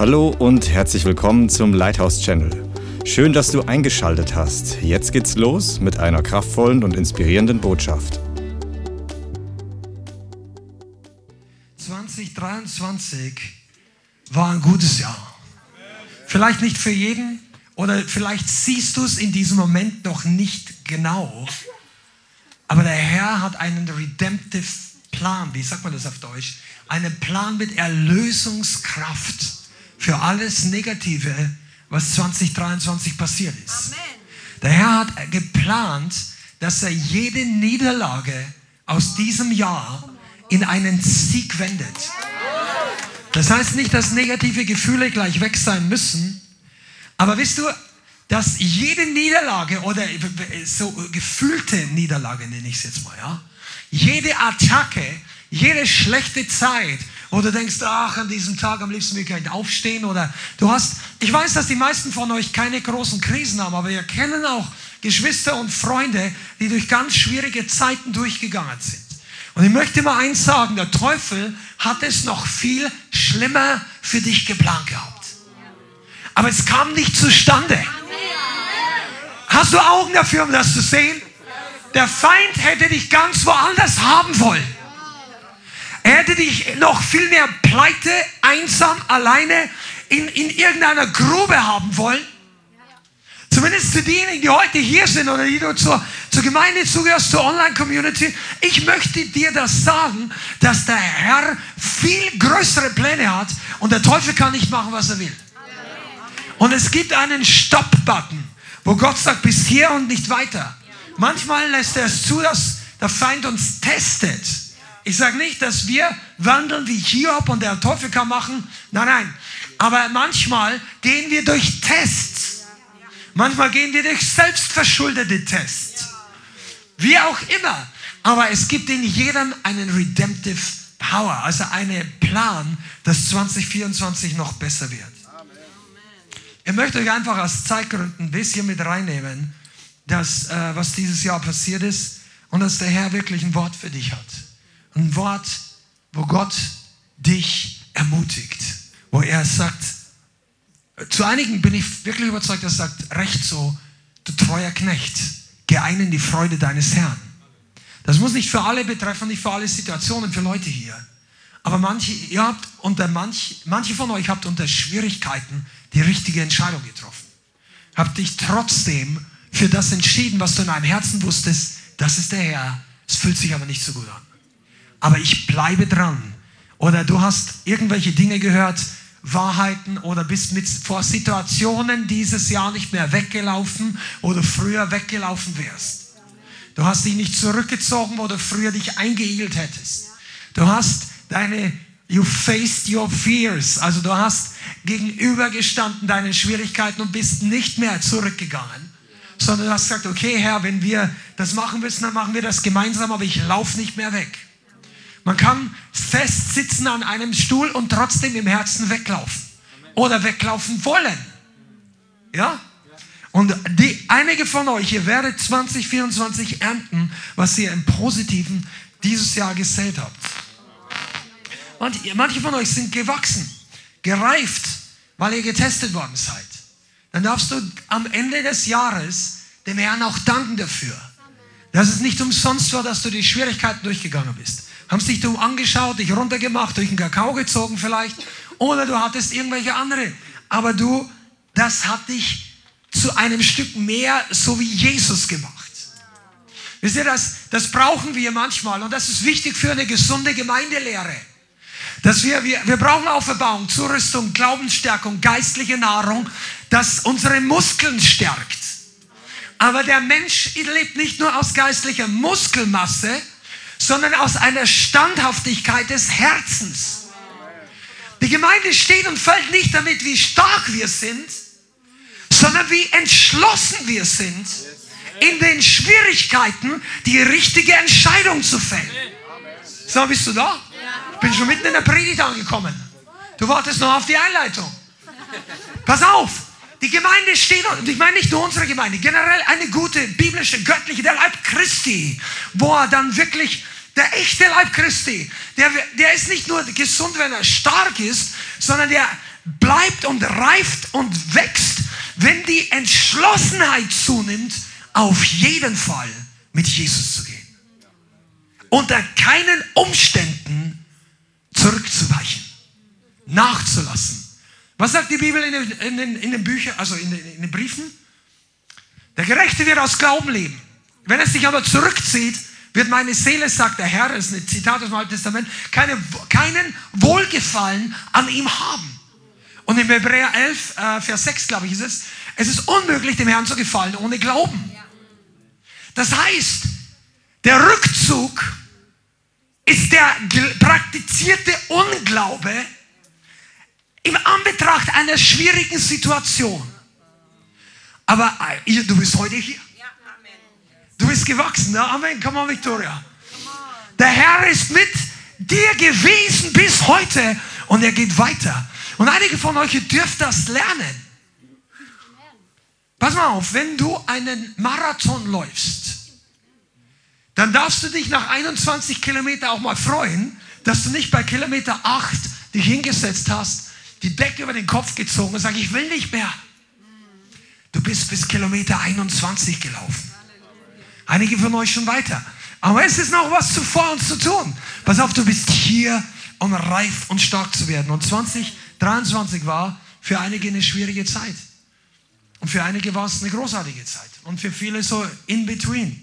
Hallo und herzlich willkommen zum Lighthouse Channel. Schön, dass du eingeschaltet hast. Jetzt geht's los mit einer kraftvollen und inspirierenden Botschaft. 2023 war ein gutes Jahr. Vielleicht nicht für jeden oder vielleicht siehst du es in diesem Moment noch nicht genau. Aber der Herr hat einen redemptive Plan, wie sagt man das auf Deutsch? Einen Plan mit Erlösungskraft für alles Negative, was 2023 passiert ist. Amen. Der Herr hat geplant, dass er jede Niederlage aus diesem Jahr in einen Sieg wendet. Das heißt nicht, dass negative Gefühle gleich weg sein müssen, aber wisst du, dass jede Niederlage oder so gefühlte Niederlage nenne ich es jetzt mal, ja, jede Attacke, jede schlechte Zeit, wo du denkst, ach, an diesem Tag am liebsten will ich aufstehen oder du hast, ich weiß, dass die meisten von euch keine großen Krisen haben, aber wir kennen auch Geschwister und Freunde, die durch ganz schwierige Zeiten durchgegangen sind. Und ich möchte mal eins sagen, der Teufel hat es noch viel schlimmer für dich geplant gehabt. Aber es kam nicht zustande. Hast du Augen dafür, um das zu sehen? Der Feind hätte dich ganz woanders haben wollen. Er hätte dich noch viel mehr pleite, einsam, alleine in, in irgendeiner Grube haben wollen. Zumindest zu denen, die heute hier sind oder die du zur, zur Gemeinde zugehörst, zur Online-Community. Ich möchte dir das sagen, dass der Herr viel größere Pläne hat und der Teufel kann nicht machen, was er will. Und es gibt einen Stop-Button, wo Gott sagt, bis hier und nicht weiter. Manchmal lässt er es zu, dass der Feind uns testet. Ich sage nicht, dass wir wandeln wie Hiob und der Teufel machen. Nein, nein. Aber manchmal gehen wir durch Tests. Manchmal gehen wir durch selbstverschuldete Tests. Wie auch immer. Aber es gibt in jedem einen Redemptive Power, also einen Plan, dass 2024 noch besser wird. Ich möchte euch einfach aus Zeitgründen ein bisschen mit reinnehmen, dass, äh, was dieses Jahr passiert ist und dass der Herr wirklich ein Wort für dich hat. Ein Wort, wo Gott dich ermutigt, wo er sagt, zu einigen bin ich wirklich überzeugt, er sagt, recht so, du treuer Knecht, geh in die Freude deines Herrn. Das muss nicht für alle betreffen, nicht für alle Situationen, für Leute hier. Aber manche, ihr habt unter manch, manche von euch habt unter Schwierigkeiten die richtige Entscheidung getroffen. Habt dich trotzdem für das entschieden, was du in deinem Herzen wusstest, das ist der Herr. Es fühlt sich aber nicht so gut an. Aber ich bleibe dran. Oder du hast irgendwelche Dinge gehört, Wahrheiten oder bist mit vor Situationen dieses Jahr nicht mehr weggelaufen, du früher weggelaufen wärst. Du hast dich nicht zurückgezogen, wo du früher dich eingeigelt hättest. Du hast deine You faced your fears. Also du hast gegenübergestanden deinen Schwierigkeiten und bist nicht mehr zurückgegangen, sondern du hast gesagt, okay Herr, wenn wir das machen müssen, dann machen wir das gemeinsam, aber ich laufe nicht mehr weg. Man kann festsitzen an einem Stuhl und trotzdem im Herzen weglaufen oder weglaufen wollen. Ja? Und die, einige von euch, ihr werdet 2024 ernten, was ihr im Positiven dieses Jahr gesät habt. Manche, manche von euch sind gewachsen, gereift, weil ihr getestet worden seid. Dann darfst du am Ende des Jahres dem Herrn auch danken dafür. Dass es nicht umsonst war, dass du die Schwierigkeiten durchgegangen bist. Haben sich du angeschaut, dich runtergemacht, durch den Kakao gezogen vielleicht. Oder du hattest irgendwelche andere. Aber du, das hat dich zu einem Stück mehr so wie Jesus gemacht. Wisst ihr, das, das brauchen wir manchmal und das ist wichtig für eine gesunde Gemeindelehre. Dass wir, wir, wir brauchen Auferbauung, Zurüstung, Glaubensstärkung, geistliche Nahrung, das unsere Muskeln stärkt. Aber der Mensch lebt nicht nur aus geistlicher Muskelmasse, sondern aus einer Standhaftigkeit des Herzens. Die Gemeinde steht und fällt nicht damit, wie stark wir sind, sondern wie entschlossen wir sind, in den Schwierigkeiten die richtige Entscheidung zu fällen. So, bist du da? bin schon mitten in der Predigt angekommen. Du wartest noch auf die Einleitung. Pass auf, die Gemeinde steht, und ich meine nicht nur unsere Gemeinde, generell eine gute, biblische, göttliche, der Leib Christi, wo er dann wirklich, der echte Leib Christi, der, der ist nicht nur gesund, wenn er stark ist, sondern der, bleibt und reift und wächst, wenn die Entschlossenheit zunimmt, auf jeden Fall mit Jesus zu gehen. Unter keinen Umständen zurückzuweichen, nachzulassen. Was sagt die Bibel in den, in den, in den Büchern, also in den, in den Briefen? Der Gerechte wird aus Glauben leben. Wenn es sich aber zurückzieht, wird meine Seele, sagt der Herr, das ist ein Zitat aus dem Alten Testament, keine, keinen Wohlgefallen an ihm haben. Und in Hebräer 11, äh, Vers 6, glaube ich, ist es, es ist unmöglich, dem Herrn zu gefallen ohne Glauben. Das heißt, der Rückzug ist der praktizierte Unglaube im Anbetracht einer schwierigen Situation. Aber äh, du bist heute hier. Du bist gewachsen. Ja? Amen. Come on, Victoria. Der Herr ist mit dir gewesen bis heute und er geht weiter. Und einige von euch dürft das lernen. Pass mal auf, wenn du einen Marathon läufst, dann darfst du dich nach 21 Kilometern auch mal freuen, dass du nicht bei Kilometer 8 dich hingesetzt hast, die Decke über den Kopf gezogen und sagst, ich will nicht mehr. Du bist bis Kilometer 21 gelaufen. Einige von euch schon weiter. Aber es ist noch was zuvor uns zu tun. Pass auf, du bist hier, um reif und stark zu werden. Und 2023 war für einige eine schwierige Zeit. Und für einige war es eine großartige Zeit. Und für viele so in between.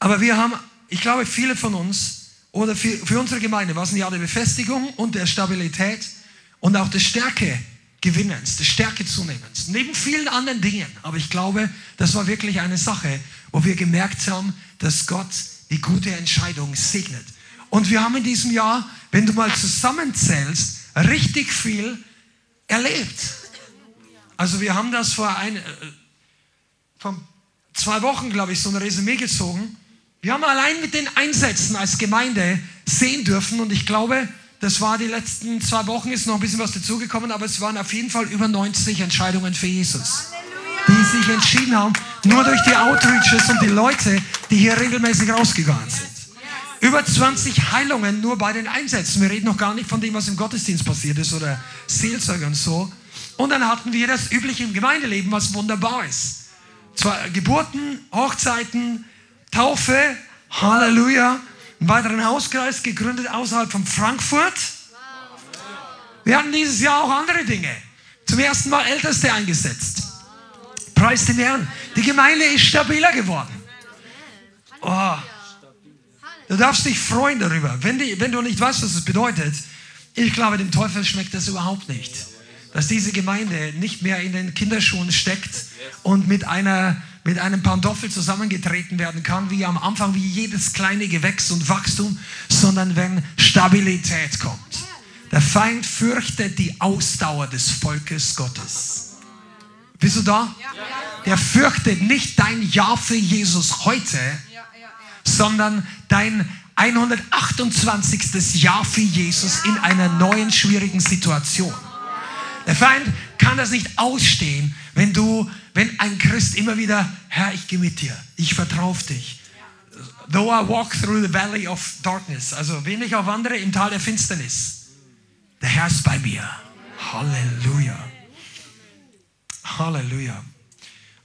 Aber wir haben, ich glaube, viele von uns oder für, für unsere Gemeinde war es ein Jahr der Befestigung und der Stabilität und auch der Stärke Gewinnens, der Stärke zunehmens, neben vielen anderen Dingen. Aber ich glaube, das war wirklich eine Sache, wo wir gemerkt haben, dass Gott die gute Entscheidung segnet. Und wir haben in diesem Jahr, wenn du mal zusammenzählst, richtig viel erlebt. Also wir haben das vor, ein, äh, vor zwei Wochen, glaube ich, so ein Resümee gezogen. Wir haben allein mit den Einsätzen als Gemeinde sehen dürfen und ich glaube, das war die letzten zwei Wochen, ist noch ein bisschen was dazugekommen, aber es waren auf jeden Fall über 90 Entscheidungen für Jesus. Die sich entschieden haben, nur durch die Outreaches und die Leute, die hier regelmäßig rausgegangen sind. Über 20 Heilungen nur bei den Einsätzen. Wir reden noch gar nicht von dem, was im Gottesdienst passiert ist oder Seelsorge und so. Und dann hatten wir das übliche im Gemeindeleben, was wunderbar ist. Zwar Geburten, Hochzeiten, Taufe, Halleluja, einen weiteren Hauskreis gegründet außerhalb von Frankfurt. Wir hatten dieses Jahr auch andere Dinge. Zum ersten Mal Älteste eingesetzt. Preis dem Herrn. Die Gemeinde ist stabiler geworden. Oh. Du darfst dich freuen darüber. Wenn, die, wenn du nicht weißt, was es bedeutet, ich glaube, dem Teufel schmeckt das überhaupt nicht. Dass diese Gemeinde nicht mehr in den Kinderschuhen steckt und mit einer mit einem Pantoffel zusammengetreten werden kann, wie am Anfang, wie jedes kleine Gewächs und Wachstum, sondern wenn Stabilität kommt. Der Feind fürchtet die Ausdauer des Volkes Gottes. Bist du da? Der fürchtet nicht dein Ja für Jesus heute, sondern dein 128. Ja für Jesus in einer neuen schwierigen Situation. Der Feind kann das nicht ausstehen, wenn du wenn ein Christ immer wieder, Herr, ich gehe mit dir, ich vertraue dich. Though I walk through the valley of darkness, also wenn ich auch wandere im Tal der Finsternis, der Herr ist bei mir. Halleluja. Halleluja.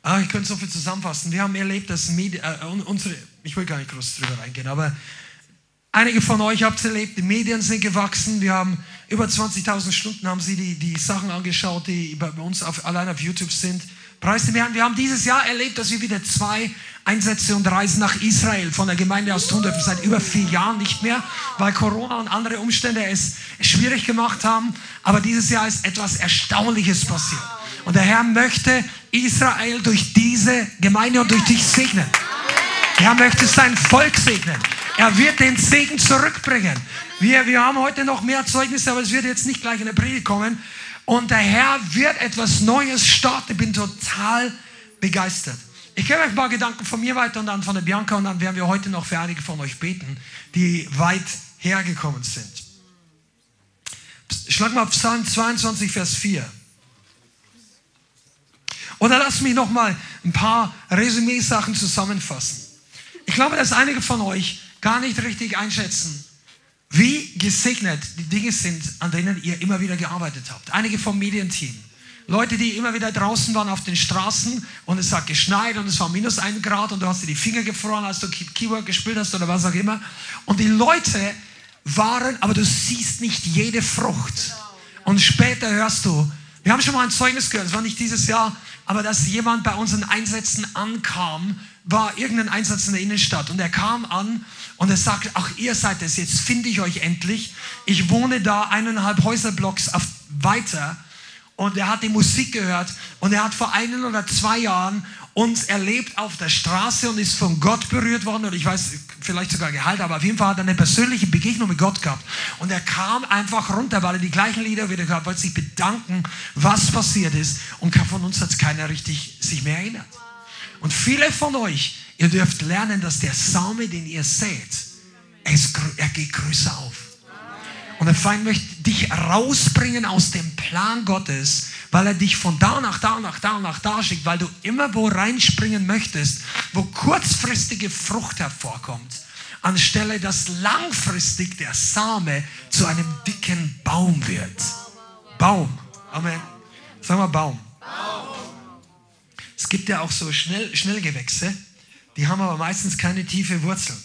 Ah, ich könnte so viel zusammenfassen. Wir haben erlebt, dass Medien, äh, unsere, ich will gar nicht groß drüber reingehen, aber einige von euch habt es erlebt, die Medien sind gewachsen. Wir haben über 20.000 Stunden haben sie die, die Sachen angeschaut, die bei uns auf, allein auf YouTube sind. Preis dem Herrn. Wir haben dieses Jahr erlebt, dass wir wieder zwei Einsätze und Reisen nach Israel von der Gemeinde aus tun dürfen. Seit über vier Jahren nicht mehr, weil Corona und andere Umstände es schwierig gemacht haben. Aber dieses Jahr ist etwas Erstaunliches passiert. Und der Herr möchte Israel durch diese Gemeinde und durch dich segnen. Der Herr möchte sein Volk segnen. Er wird den Segen zurückbringen. Wir, wir haben heute noch mehr Zeugnisse, aber es wird jetzt nicht gleich in der Predigt kommen. Und der Herr wird etwas Neues starten. Ich bin total begeistert. Ich gebe euch ein paar Gedanken von mir weiter und dann von der Bianca und dann werden wir heute noch für einige von euch beten, die weit hergekommen sind. Schlag mal Psalm 22, Vers 4. Oder lass mich noch mal ein paar Resümee-Sachen zusammenfassen. Ich glaube, dass einige von euch gar nicht richtig einschätzen, wie gesegnet die Dinge sind, an denen ihr immer wieder gearbeitet habt. Einige vom Medienteam. Leute, die immer wieder draußen waren auf den Straßen und es hat geschneit und es war minus ein Grad und du hast dir die Finger gefroren, als du Keyboard gespielt hast oder was auch immer. Und die Leute waren, aber du siehst nicht jede Frucht. Und später hörst du, wir haben schon mal ein Zeugnis gehört, es war nicht dieses Jahr, aber dass jemand bei unseren Einsätzen ankam, war irgendein Einsatz in der Innenstadt und er kam an und er sagt, ach ihr seid es, jetzt finde ich euch endlich. Ich wohne da eineinhalb Häuserblocks weiter und er hat die Musik gehört und er hat vor einem oder zwei Jahren uns erlebt auf der Straße und ist von Gott berührt worden und ich weiß, vielleicht sogar geheilt, aber auf jeden Fall hat er eine persönliche Begegnung mit Gott gehabt. Und er kam einfach runter, weil er die gleichen Lieder wieder gehört, wollte sich bedanken, was passiert ist und von uns hat keiner richtig sich mehr erinnert. Und viele von euch, ihr dürft lernen, dass der Same, den ihr seht, er geht größer auf. Und der Feind möchte dich rausbringen aus dem Plan Gottes, weil er dich von da nach da nach da nach da schickt, weil du immer wo reinspringen möchtest, wo kurzfristige Frucht hervorkommt, anstelle dass langfristig der Same zu einem dicken Baum wird. Baum. Amen. Sag mal Baum. Baum. Es gibt ja auch so Schnell, Schnellgewächse, die haben aber meistens keine tiefe Wurzel.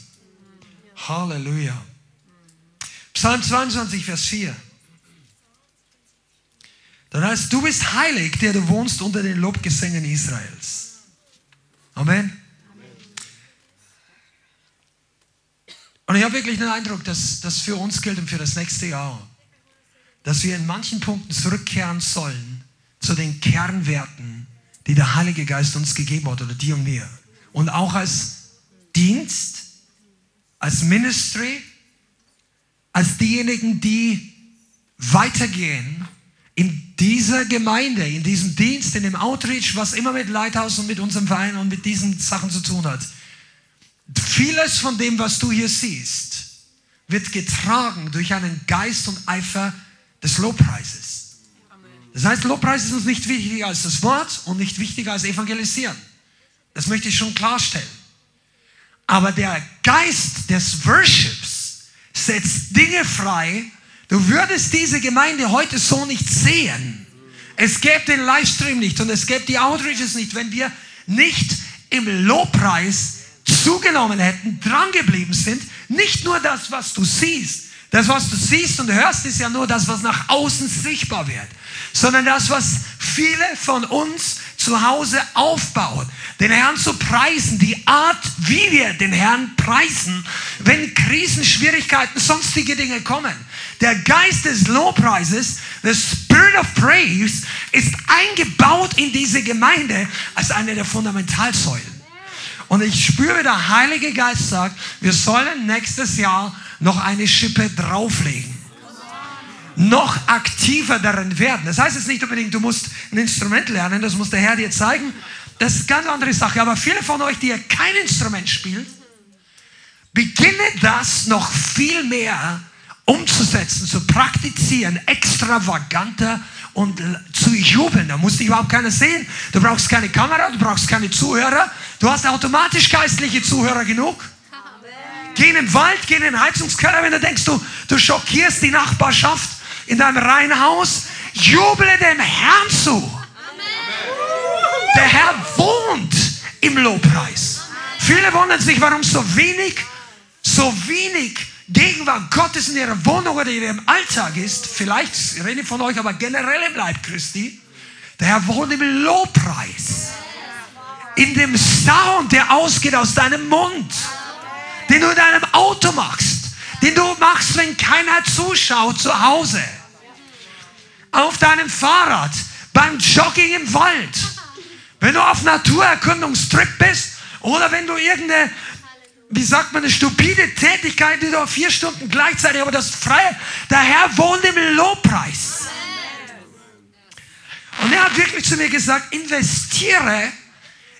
Halleluja. Psalm 22, Vers 4. Dann heißt, du bist heilig, der du wohnst unter den Lobgesängen Israels. Amen. Und ich habe wirklich den Eindruck, dass das für uns gilt und für das nächste Jahr, dass wir in manchen Punkten zurückkehren sollen zu den Kernwerten, die der Heilige Geist uns gegeben hat oder die und mir. Und auch als Dienst, als Ministry, als diejenigen, die weitergehen in dieser Gemeinde, in diesem Dienst, in dem Outreach, was immer mit Lighthouse und mit unserem Verein und mit diesen Sachen zu tun hat. Vieles von dem, was du hier siehst, wird getragen durch einen Geist und Eifer des Lobpreises. Das heißt, Lobpreis ist uns nicht wichtiger als das Wort und nicht wichtiger als Evangelisieren. Das möchte ich schon klarstellen. Aber der Geist des Worships setzt Dinge frei. Du würdest diese Gemeinde heute so nicht sehen. Es gäbe den Livestream nicht und es gäbe die Outreaches nicht, wenn wir nicht im Lobpreis zugenommen hätten, drangeblieben sind. Nicht nur das, was du siehst. Das, was du siehst und hörst, ist ja nur das, was nach außen sichtbar wird. Sondern das, was viele von uns zu Hause aufbauen. Den Herrn zu preisen, die Art, wie wir den Herrn preisen, wenn Krisen, Schwierigkeiten, sonstige Dinge kommen. Der Geist des Lobpreises, the Spirit of Praise, ist eingebaut in diese Gemeinde als eine der Fundamentalsäulen. Und ich spüre, der Heilige Geist sagt, wir sollen nächstes Jahr noch eine Schippe drauflegen noch aktiver darin werden. Das heißt jetzt nicht unbedingt, du musst ein Instrument lernen, das muss der Herr dir zeigen. Das ist eine ganz andere Sache. Aber viele von euch, die ja kein Instrument spielt, beginne das noch viel mehr umzusetzen, zu praktizieren, extravaganter und zu jubeln. Da muss dich überhaupt keiner sehen. Du brauchst keine Kamera, du brauchst keine Zuhörer. Du hast automatisch geistliche Zuhörer genug. Geh in den Wald, geh in den Heizungskeller, wenn du denkst, du, du schockierst die Nachbarschaft in deinem Reihenhaus, juble dem Herrn zu. Der Herr wohnt im Lobpreis. Viele wundern sich, warum so wenig, so wenig Gegenwart Gottes in ihrer Wohnung oder in ihrem Alltag ist. Vielleicht rede ich von euch, aber generell im Leib Christi. Der Herr wohnt im Lobpreis. In dem Sound, der ausgeht aus deinem Mund. Den du in deinem Auto machst. Den du machst, wenn keiner zuschaut zu Hause auf deinem Fahrrad, beim Jogging im Wald, wenn du auf Naturerkundungstrip bist oder wenn du irgendeine, wie sagt man, eine stupide Tätigkeit, die du vier Stunden gleichzeitig, aber das freie, der Herr wohnt im Lobpreis. Und er hat wirklich zu mir gesagt, investiere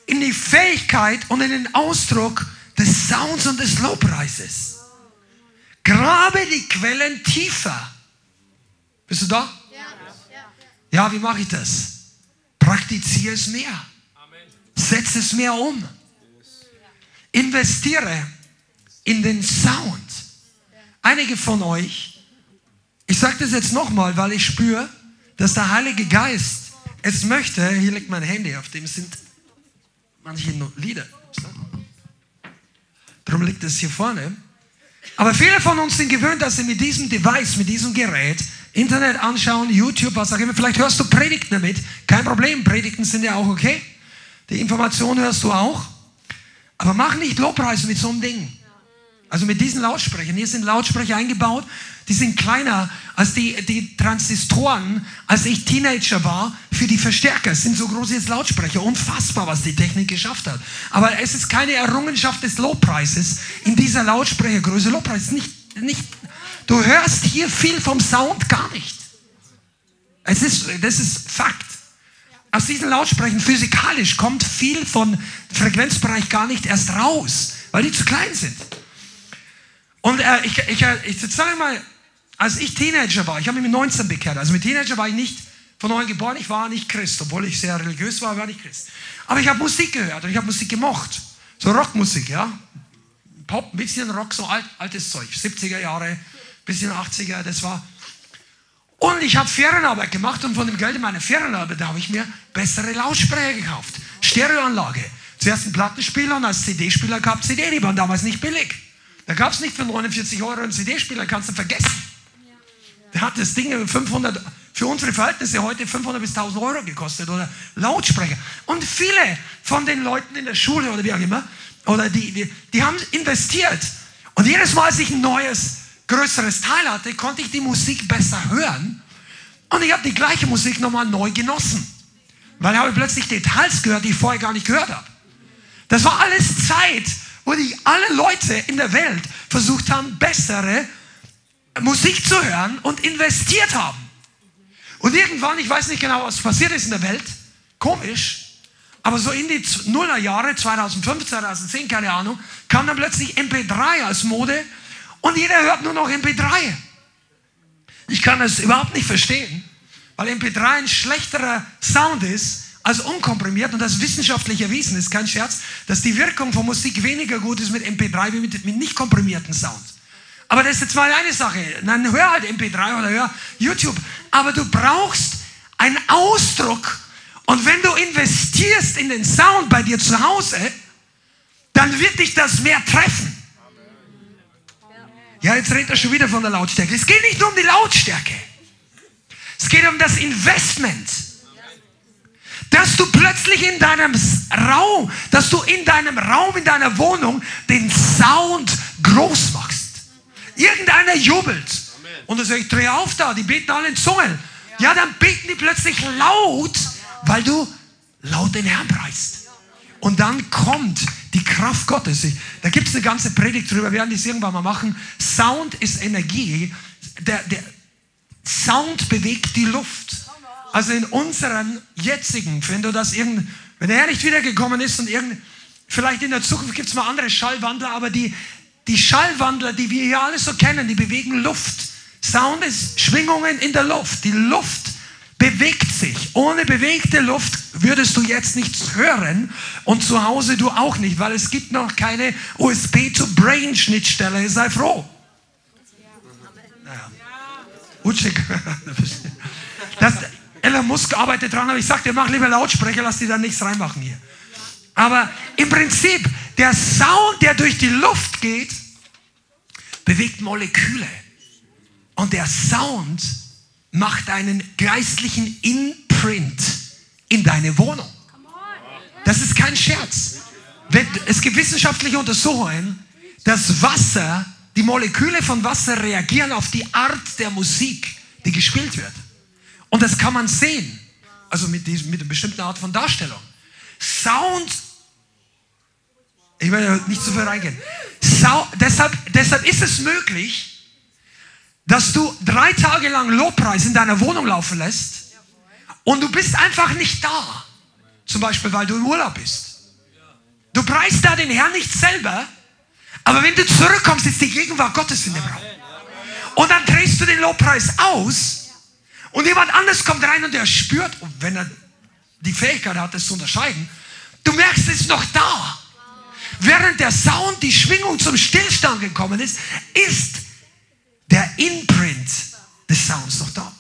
in die Fähigkeit und in den Ausdruck des Sounds und des Lobpreises. Grabe die Quellen tiefer. Bist du da? Ja, wie mache ich das? Praktiziere es mehr. Setze es mehr um. Investiere in den Sound. einige von euch, ich sage das jetzt nochmal, weil ich spüre, dass der Heilige Geist es möchte, hier liegt mein Handy, auf dem sind manche Lieder. Darum liegt es hier vorne. Aber viele von uns sind gewöhnt, dass sie mit diesem Device, mit diesem Gerät, Internet anschauen, YouTube, was auch immer. Vielleicht hörst du Predigten damit. Kein Problem, Predigten sind ja auch okay. Die Information hörst du auch. Aber mach nicht Lobpreis mit so einem Ding. Also mit diesen Lautsprechern. Hier sind Lautsprecher eingebaut, die sind kleiner als die, die Transistoren, als ich Teenager war, für die Verstärker. Es sind so große jetzt Lautsprecher. Unfassbar, was die Technik geschafft hat. Aber es ist keine Errungenschaft des Lobpreises in dieser Lautsprechergröße. Lobpreis nicht, nicht, du hörst hier viel vom Sound gar nicht. Es ist, das ist Fakt. Aus diesen Lautsprechern physikalisch kommt viel von Frequenzbereich gar nicht erst raus, weil die zu klein sind. Und äh, ich, ich, äh, ich sage mal, als ich Teenager war, ich habe mich mit 19 bekehrt, also mit Teenager war ich nicht von neuem geboren, ich war nicht Christ, obwohl ich sehr religiös war, war ich Christ. Aber ich habe Musik gehört und ich habe Musik gemocht. So Rockmusik, ja. Pop, ein bisschen Rock, so alt, altes Zeug. 70er Jahre, bisschen 80er, das war. Und ich habe Ferienarbeit gemacht und von dem Geld meiner Ferienarbeit habe ich mir bessere Lautsprecher gekauft. Stereoanlage. Zuerst einen Plattenspieler und als CD-Spieler gab CD, die waren damals nicht billig. Da gab es nicht für 49 Euro einen CD-Spieler, kannst du vergessen. Der hat das Ding 500, für unsere Verhältnisse heute 500 bis 1000 Euro gekostet oder Lautsprecher. Und viele von den Leuten in der Schule oder wie auch immer, oder die, die, die haben investiert. Und jedes Mal, als ich ein neues, größeres Teil hatte, konnte ich die Musik besser hören. Und ich habe die gleiche Musik nochmal neu genossen. Weil ich habe plötzlich Details gehört, die ich vorher gar nicht gehört habe. Das war alles Zeit, wo die alle Leute in der Welt versucht haben, bessere Musik zu hören und investiert haben. Und irgendwann, ich weiß nicht genau, was passiert ist in der Welt, komisch, aber so in die Nullerjahre, 2005, 2010, keine Ahnung, kam dann plötzlich MP3 als Mode und jeder hört nur noch MP3. Ich kann das überhaupt nicht verstehen, weil MP3 ein schlechterer Sound ist als unkomprimiert und das wissenschaftlich erwiesen ist, kein Scherz, dass die Wirkung von Musik weniger gut ist mit MP3 wie mit, mit nicht komprimierten Sound. Aber das ist jetzt mal eine Sache. Dann hör halt MP3 oder hör YouTube. Aber du brauchst einen Ausdruck. Und wenn du investierst in den Sound bei dir zu Hause, dann wird dich das mehr treffen. Ja, jetzt redet er schon wieder von der Lautstärke. Es geht nicht nur um die Lautstärke. Es geht um das Investment dass du plötzlich in deinem Raum, dass du in deinem Raum, in deiner Wohnung den Sound groß machst. Irgendeiner jubelt. Und dann sage ich, dreh auf da, die beten alle in Zungen. Ja, dann beten die plötzlich laut, weil du laut den Herrn preist. Und dann kommt die Kraft Gottes. Da gibt es eine ganze Predigt drüber, wir werden das irgendwann mal machen. Sound ist Energie. Der, der Sound bewegt die Luft. Also in unseren jetzigen, wenn du das irgend, wenn er nicht wiedergekommen ist und irgend, vielleicht in der Zukunft gibt es mal andere Schallwandler, aber die, die Schallwandler, die wir hier alle so kennen, die bewegen Luft. Sound ist Schwingungen in der Luft. Die Luft bewegt sich. Ohne bewegte Luft würdest du jetzt nichts hören und zu Hause du auch nicht, weil es gibt noch keine USB-to-Brain-Schnittstelle. Sei froh. Naja. Utschig. Das, Elon Musk arbeitet dran, aber ich sagte, mach lieber Lautsprecher, lass die da nichts reinmachen hier. Aber im Prinzip, der Sound, der durch die Luft geht, bewegt Moleküle. Und der Sound macht einen geistlichen Imprint in deine Wohnung. Das ist kein Scherz. Es gibt wissenschaftliche Untersuchungen, dass Wasser, die Moleküle von Wasser reagieren auf die Art der Musik, die gespielt wird. Und das kann man sehen. Also mit, diesem, mit einer bestimmten Art von Darstellung. Sound, ich werde nicht zu viel reingehen. Sound, deshalb, deshalb ist es möglich, dass du drei Tage lang Lobpreis in deiner Wohnung laufen lässt und du bist einfach nicht da. Zum Beispiel, weil du im Urlaub bist. Du preist da den Herrn nicht selber, aber wenn du zurückkommst, ist die Gegenwart Gottes in dem Raum. Und dann drehst du den Lobpreis aus und jemand anders kommt rein und er spürt, wenn er die Fähigkeit hat, das zu unterscheiden, du merkst, es ist noch da. Während der Sound, die Schwingung zum Stillstand gekommen ist, ist der Imprint des Sounds noch da.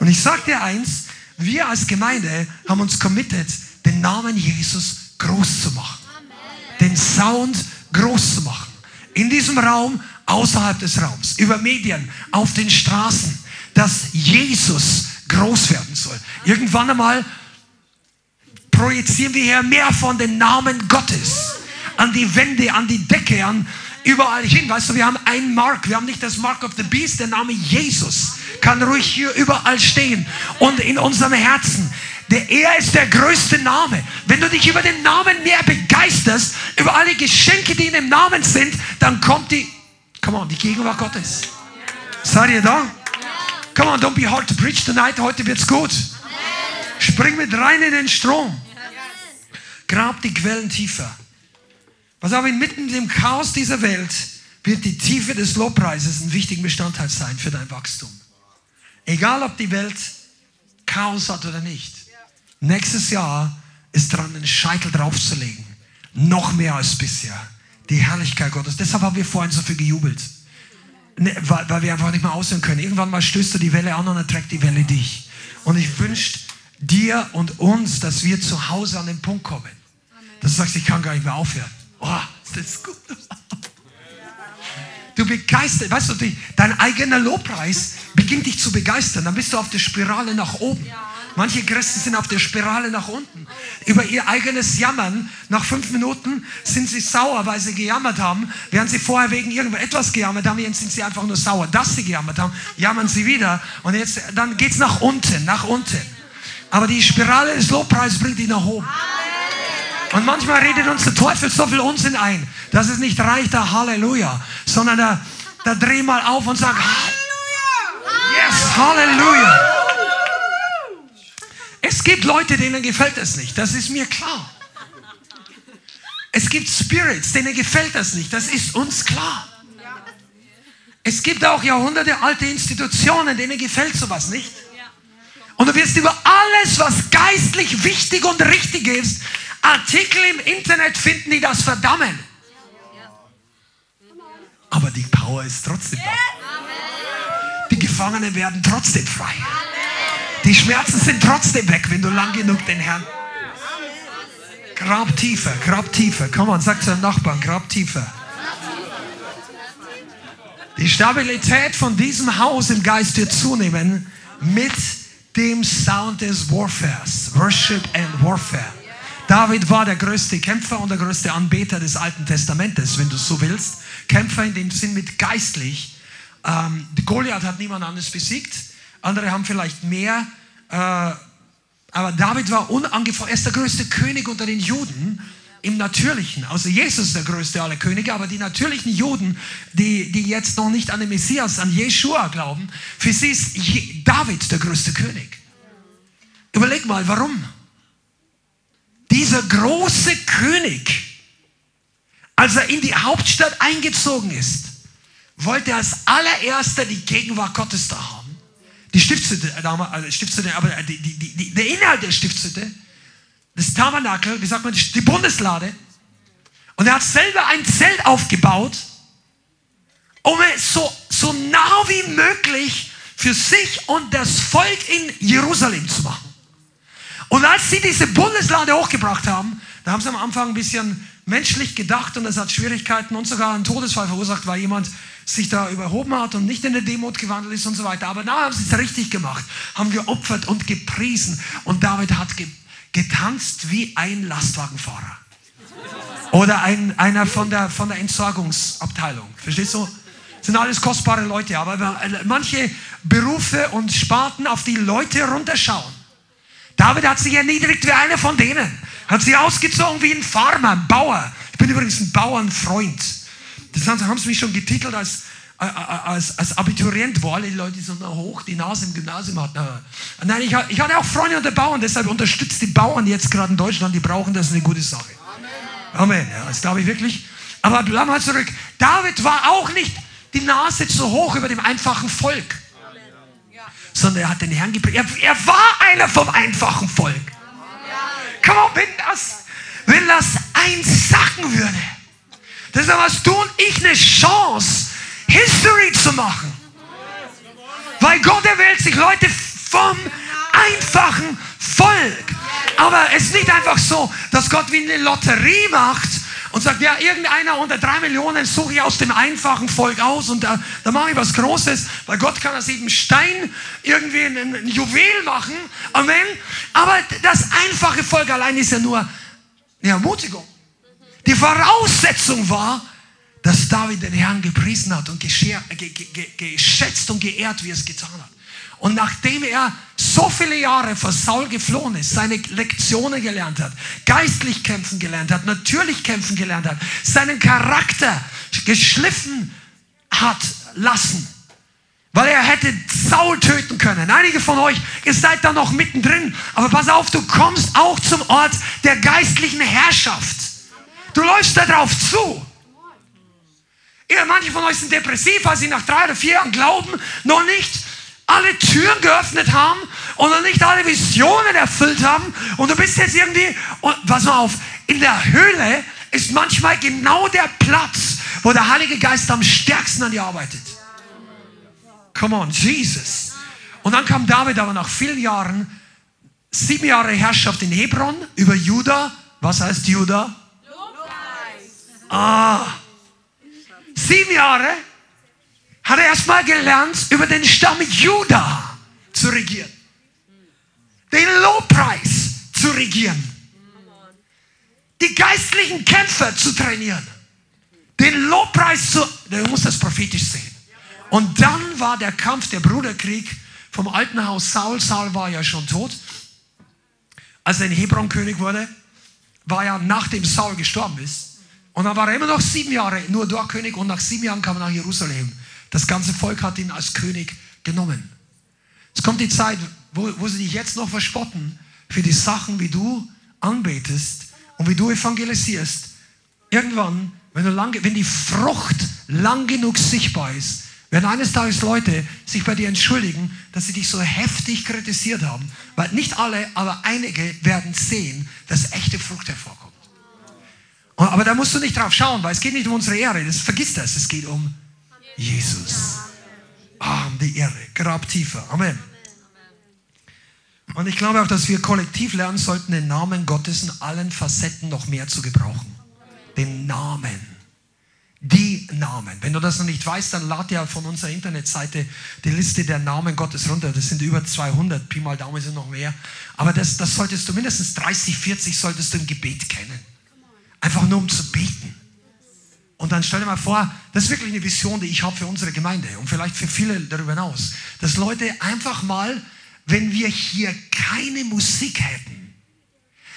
Und ich sage dir eins, wir als Gemeinde haben uns committed, den Namen Jesus groß zu machen. Den Sound groß zu machen. In diesem Raum, außerhalb des Raums, über Medien, auf den Straßen, dass Jesus groß werden soll. Irgendwann einmal projizieren wir hier mehr von den Namen Gottes an die Wände, an die Decke, an überall hin. Weißt du, wir haben ein Mark, wir haben nicht das Mark of the Beast, der Name Jesus kann ruhig hier überall stehen und in unserem Herzen. Der er ist der größte Name. Wenn du dich über den Namen mehr begeisterst, über alle Geschenke, die in dem Namen sind, dann kommt die, come on, die Gegenwart Gottes. Seid ihr da? Come on, don't be hard to preach tonight. Heute wird's gut. Spring mit rein in den Strom. Grab die Quellen tiefer. Was aber inmitten dem Chaos dieser Welt wird die Tiefe des Lobpreises ein wichtiger Bestandteil sein für dein Wachstum. Egal, ob die Welt Chaos hat oder nicht. Nächstes Jahr ist dran, einen Scheitel draufzulegen. Noch mehr als bisher. Die Herrlichkeit Gottes. Deshalb haben wir vorhin so viel gejubelt. Ne, weil, weil wir einfach nicht mehr aussehen können. Irgendwann mal stößt du die Welle an und dann trägt die Welle dich. Und ich wünsche dir und uns, dass wir zu Hause an den Punkt kommen. Dass du sagst, ich kann gar nicht mehr aufhören. Oh, das ist gut. Du begeisterst, weißt du, dein eigener Lobpreis beginnt dich zu begeistern. Dann bist du auf der Spirale nach oben. Manche Christen sind auf der Spirale nach unten. Über ihr eigenes Jammern. Nach fünf Minuten sind sie sauer, weil sie gejammert haben. Während sie vorher wegen irgendetwas gejammert haben, jetzt sind sie einfach nur sauer, dass sie gejammert haben. Jammern sie wieder. Und jetzt, dann geht es nach unten, nach unten. Aber die Spirale des Lobpreises bringt dich nach oben. Und manchmal redet uns der Teufel so viel Unsinn ein, dass es nicht reicht, da Halleluja, sondern da, da dreh mal auf und sag Halleluja. Yes, Halleluja. Es gibt Leute, denen gefällt das nicht. Das ist mir klar. Es gibt Spirits, denen gefällt das nicht. Das ist uns klar. Es gibt auch Jahrhunderte alte Institutionen, denen gefällt sowas nicht. Und du wirst über alles, was geistlich wichtig und richtig ist, Artikel im Internet finden, die das verdammen. Aber die Power ist trotzdem da. Die Gefangenen werden trotzdem frei. Die Schmerzen sind trotzdem weg, wenn du lang genug den Herrn. Grab tiefer, grab tiefer. Komm on, sag zu deinem Nachbarn, grab tiefer. Die Stabilität von diesem Haus im Geist wird zunehmen mit dem Sound des Warfares. Worship and Warfare. David war der größte Kämpfer und der größte Anbeter des Alten Testamentes, wenn du so willst. Kämpfer in dem Sinn mit geistlich. Ähm, Goliath hat niemand anderes besiegt. Andere haben vielleicht mehr. Äh, aber David war unangefochten. Er ist der größte König unter den Juden im Natürlichen. Also Jesus ist der größte aller Könige, aber die natürlichen Juden, die, die jetzt noch nicht an den Messias, an Jeshua glauben, für sie ist David der größte König. Überleg mal, warum? Dieser große König, als er in die Hauptstadt eingezogen ist, wollte als allererster die Gegenwart Gottes da haben. Die Stiftshütte, also Stiftshütte aber äh, die, die, die, der Inhalt der Stiftshütte, das Tabernakel, wie sagt man, die Bundeslade. Und er hat selber ein Zelt aufgebaut, um es so, so nah wie möglich für sich und das Volk in Jerusalem zu machen. Und als sie diese Bundeslade hochgebracht haben, da haben sie am Anfang ein bisschen menschlich gedacht und es hat Schwierigkeiten und sogar einen Todesfall verursacht, weil jemand sich da überhoben hat und nicht in der Demut gewandelt ist und so weiter. Aber da haben sie es richtig gemacht, haben geopfert und gepriesen. Und David hat ge getanzt wie ein Lastwagenfahrer. Oder ein, einer von der, von der Entsorgungsabteilung. Verstehst du? Das sind alles kostbare Leute, aber manche Berufe und Sparten, auf die Leute runterschauen. David hat sich erniedrigt wie einer von denen. Hat sich ausgezogen wie ein Farmer, ein Bauer. Ich bin übrigens ein Bauernfreund. Das haben sie mich schon getitelt als, äh, äh, als, als Abiturient, wo alle Leute so hoch die Nase im Gymnasium hatten. Nein, ich, ich hatte auch Freunde unter Bauern, deshalb unterstützt die Bauern jetzt gerade in Deutschland, die brauchen das, eine gute Sache. Amen. Ja, das glaube ich wirklich. Aber bleib mal zurück. David war auch nicht die Nase zu hoch über dem einfachen Volk sondern er hat den Herrn gepredigt. Er, er, war einer vom einfachen Volk. Komm on, wenn das, wenn das eins sagen würde, dann hast du und ich eine Chance, History zu machen. Weil Gott erwählt sich Leute vom einfachen Volk. Aber es ist nicht einfach so, dass Gott wie eine Lotterie macht und sagt, ja, irgendeiner unter drei Millionen suche ich aus dem einfachen Volk aus und da, da mache ich was Großes, weil Gott kann aus jedem Stein irgendwie ein, ein Juwel machen. Amen. Aber das einfache Volk allein ist ja nur eine Ermutigung. Die Voraussetzung war, dass David den Herrn gepriesen hat und geschätzt und geehrt, wie er es getan hat. Und nachdem er so viele Jahre vor Saul geflohen ist, seine Lektionen gelernt hat, geistlich kämpfen gelernt hat, natürlich kämpfen gelernt hat, seinen Charakter geschliffen hat lassen, weil er hätte Saul töten können. Einige von euch, ihr seid da noch mittendrin, aber pass auf, du kommst auch zum Ort der geistlichen Herrschaft. Du läufst da drauf zu. Ihr, manche von euch sind depressiv, weil sie nach drei oder vier Jahren glauben, noch nicht alle Türen geöffnet haben und noch nicht alle Visionen erfüllt haben und du bist jetzt irgendwie, und pass mal auf, in der Höhle ist manchmal genau der Platz, wo der Heilige Geist am stärksten an dir arbeitet. Come on, Jesus. Und dann kam David aber nach vielen Jahren, sieben Jahre Herrschaft in Hebron über Juda. Was heißt Juda? Ah, sieben Jahre hat er erstmal gelernt, über den Stamm Juda zu regieren. Den Lobpreis zu regieren. Die geistlichen Kämpfer zu trainieren. Den Lobpreis zu, du musst das prophetisch sehen. Und dann war der Kampf, der Bruderkrieg vom alten Haus Saul. Saul war ja schon tot. Als er in Hebron König wurde, war ja nachdem Saul gestorben ist. Und dann war er immer noch sieben Jahre nur dort König und nach sieben Jahren kam er nach Jerusalem. Das ganze Volk hat ihn als König genommen. Es kommt die Zeit, wo, wo sie dich jetzt noch verspotten für die Sachen, wie du anbetest und wie du evangelisierst. Irgendwann, wenn, du lang, wenn die Frucht lang genug sichtbar ist, werden eines Tages Leute sich bei dir entschuldigen, dass sie dich so heftig kritisiert haben. Weil nicht alle, aber einige werden sehen, dass echte Frucht hervorkommt. Aber da musst du nicht drauf schauen, weil es geht nicht um unsere Ehre. Das, vergiss das. Es geht um Jesus. Um die Ehre. Grab tiefer. Amen. Und ich glaube auch, dass wir kollektiv lernen sollten, den Namen Gottes in allen Facetten noch mehr zu gebrauchen. Den Namen. Die Namen. Wenn du das noch nicht weißt, dann lad dir von unserer Internetseite die Liste der Namen Gottes runter. Das sind über 200, Pi mal Daumen sind noch mehr. Aber das, das solltest du mindestens 30, 40 solltest du im Gebet kennen. Einfach nur um zu beten. Und dann stell dir mal vor, das ist wirklich eine Vision, die ich habe für unsere Gemeinde und vielleicht für viele darüber hinaus, dass Leute einfach mal, wenn wir hier keine Musik hätten,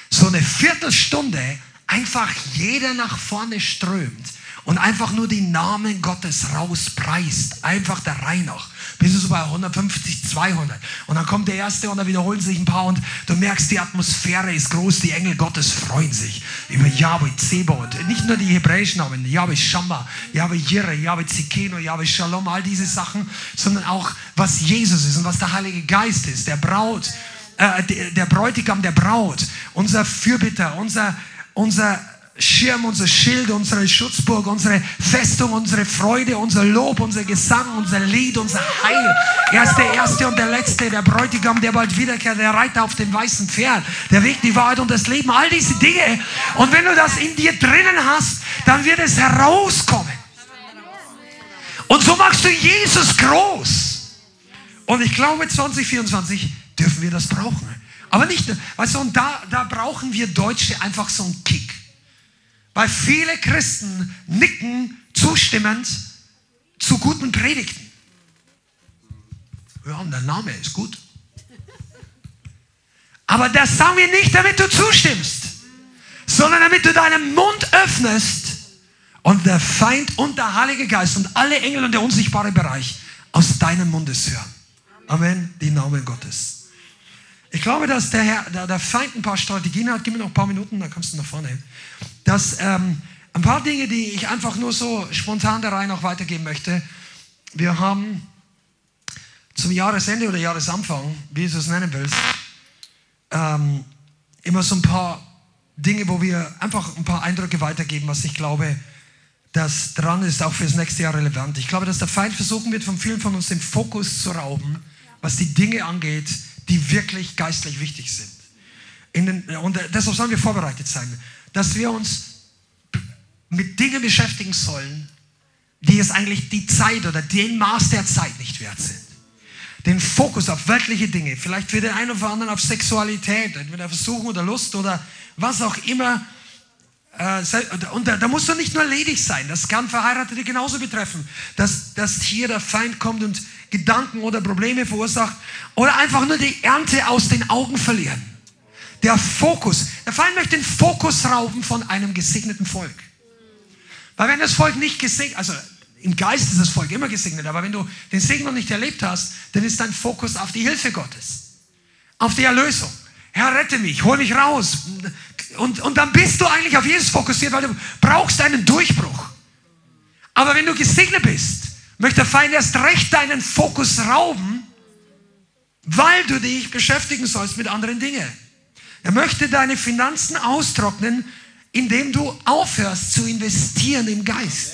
so eine Viertelstunde einfach jeder nach vorne strömt und einfach nur die Namen Gottes rauspreist, einfach der Reihe nach bist du so bei 150, 200. Und dann kommt der Erste und dann wiederholen sich ein paar und du merkst, die Atmosphäre ist groß, die Engel Gottes freuen sich über Yahweh Zebot. Nicht nur die hebräischen Namen, Yahweh Shammah, Yahweh Jireh, Yahweh Zikeno, Yahweh Shalom, all diese Sachen, sondern auch, was Jesus ist und was der Heilige Geist ist, der Braut, äh, der Bräutigam der Braut, unser Fürbitter, unser, unser Schirm, unser Schild, unsere Schutzburg, unsere Festung, unsere Freude, unser Lob, unser Gesang, unser Lied, unser Heil. Er ist der Erste und der Letzte, der Bräutigam, der bald wiederkehrt, der Reiter auf dem weißen Pferd, der Weg, die Wahrheit und das Leben, all diese Dinge. Und wenn du das in dir drinnen hast, dann wird es herauskommen. Und so machst du Jesus groß. Und ich glaube, 2024 dürfen wir das brauchen. Aber nicht, weißt du, und da, da brauchen wir Deutsche einfach so einen Kick. Weil viele Christen nicken zustimmend zu guten Predigten. Ja, der Name ist gut. Aber das sagen wir nicht, damit du zustimmst, sondern damit du deinen Mund öffnest und der Feind und der Heilige Geist und alle Engel und der unsichtbare Bereich aus deinem Mundes hören. Amen, die Namen Gottes. Ich glaube, dass der, Herr, der, der Feind ein paar Strategien hat. Gib mir noch ein paar Minuten, dann kommst du nach vorne dass ähm, ein paar Dinge, die ich einfach nur so spontan der Reihe noch weitergeben möchte. Wir haben zum Jahresende oder Jahresanfang, wie du es nennen willst, ähm, immer so ein paar Dinge, wo wir einfach ein paar Eindrücke weitergeben, was ich glaube, das dran ist, auch fürs nächste Jahr relevant. Ich glaube, dass der Feind versuchen wird, von vielen von uns den Fokus zu rauben, was die Dinge angeht, die wirklich geistlich wichtig sind. Den, und deshalb sollen wir vorbereitet sein, dass wir uns mit Dingen beschäftigen sollen, die es eigentlich die Zeit oder den Maß der Zeit nicht wert sind. Den Fokus auf weltliche Dinge, vielleicht für den einen oder anderen auf Sexualität, entweder Versuchung oder Lust oder was auch immer. Äh, und da, musst du nicht nur ledig sein, das kann Verheiratete genauso betreffen, dass, dass hier der Feind kommt und Gedanken oder Probleme verursacht oder einfach nur die Ernte aus den Augen verlieren. Der Fokus, der Feind möchte den Fokus rauben von einem gesegneten Volk. Weil wenn das Volk nicht gesegnet, also im Geist ist das Volk immer gesegnet, aber wenn du den Segen noch nicht erlebt hast, dann ist dein Fokus auf die Hilfe Gottes, auf die Erlösung. Herr, rette mich, hol mich raus. Und, und dann bist du eigentlich auf Jesus fokussiert, weil du brauchst einen Durchbruch. Aber wenn du gesegnet bist, möchte der Feind erst recht deinen Fokus rauben, weil du dich beschäftigen sollst mit anderen Dingen. Er möchte deine Finanzen austrocknen, indem du aufhörst zu investieren im Geist.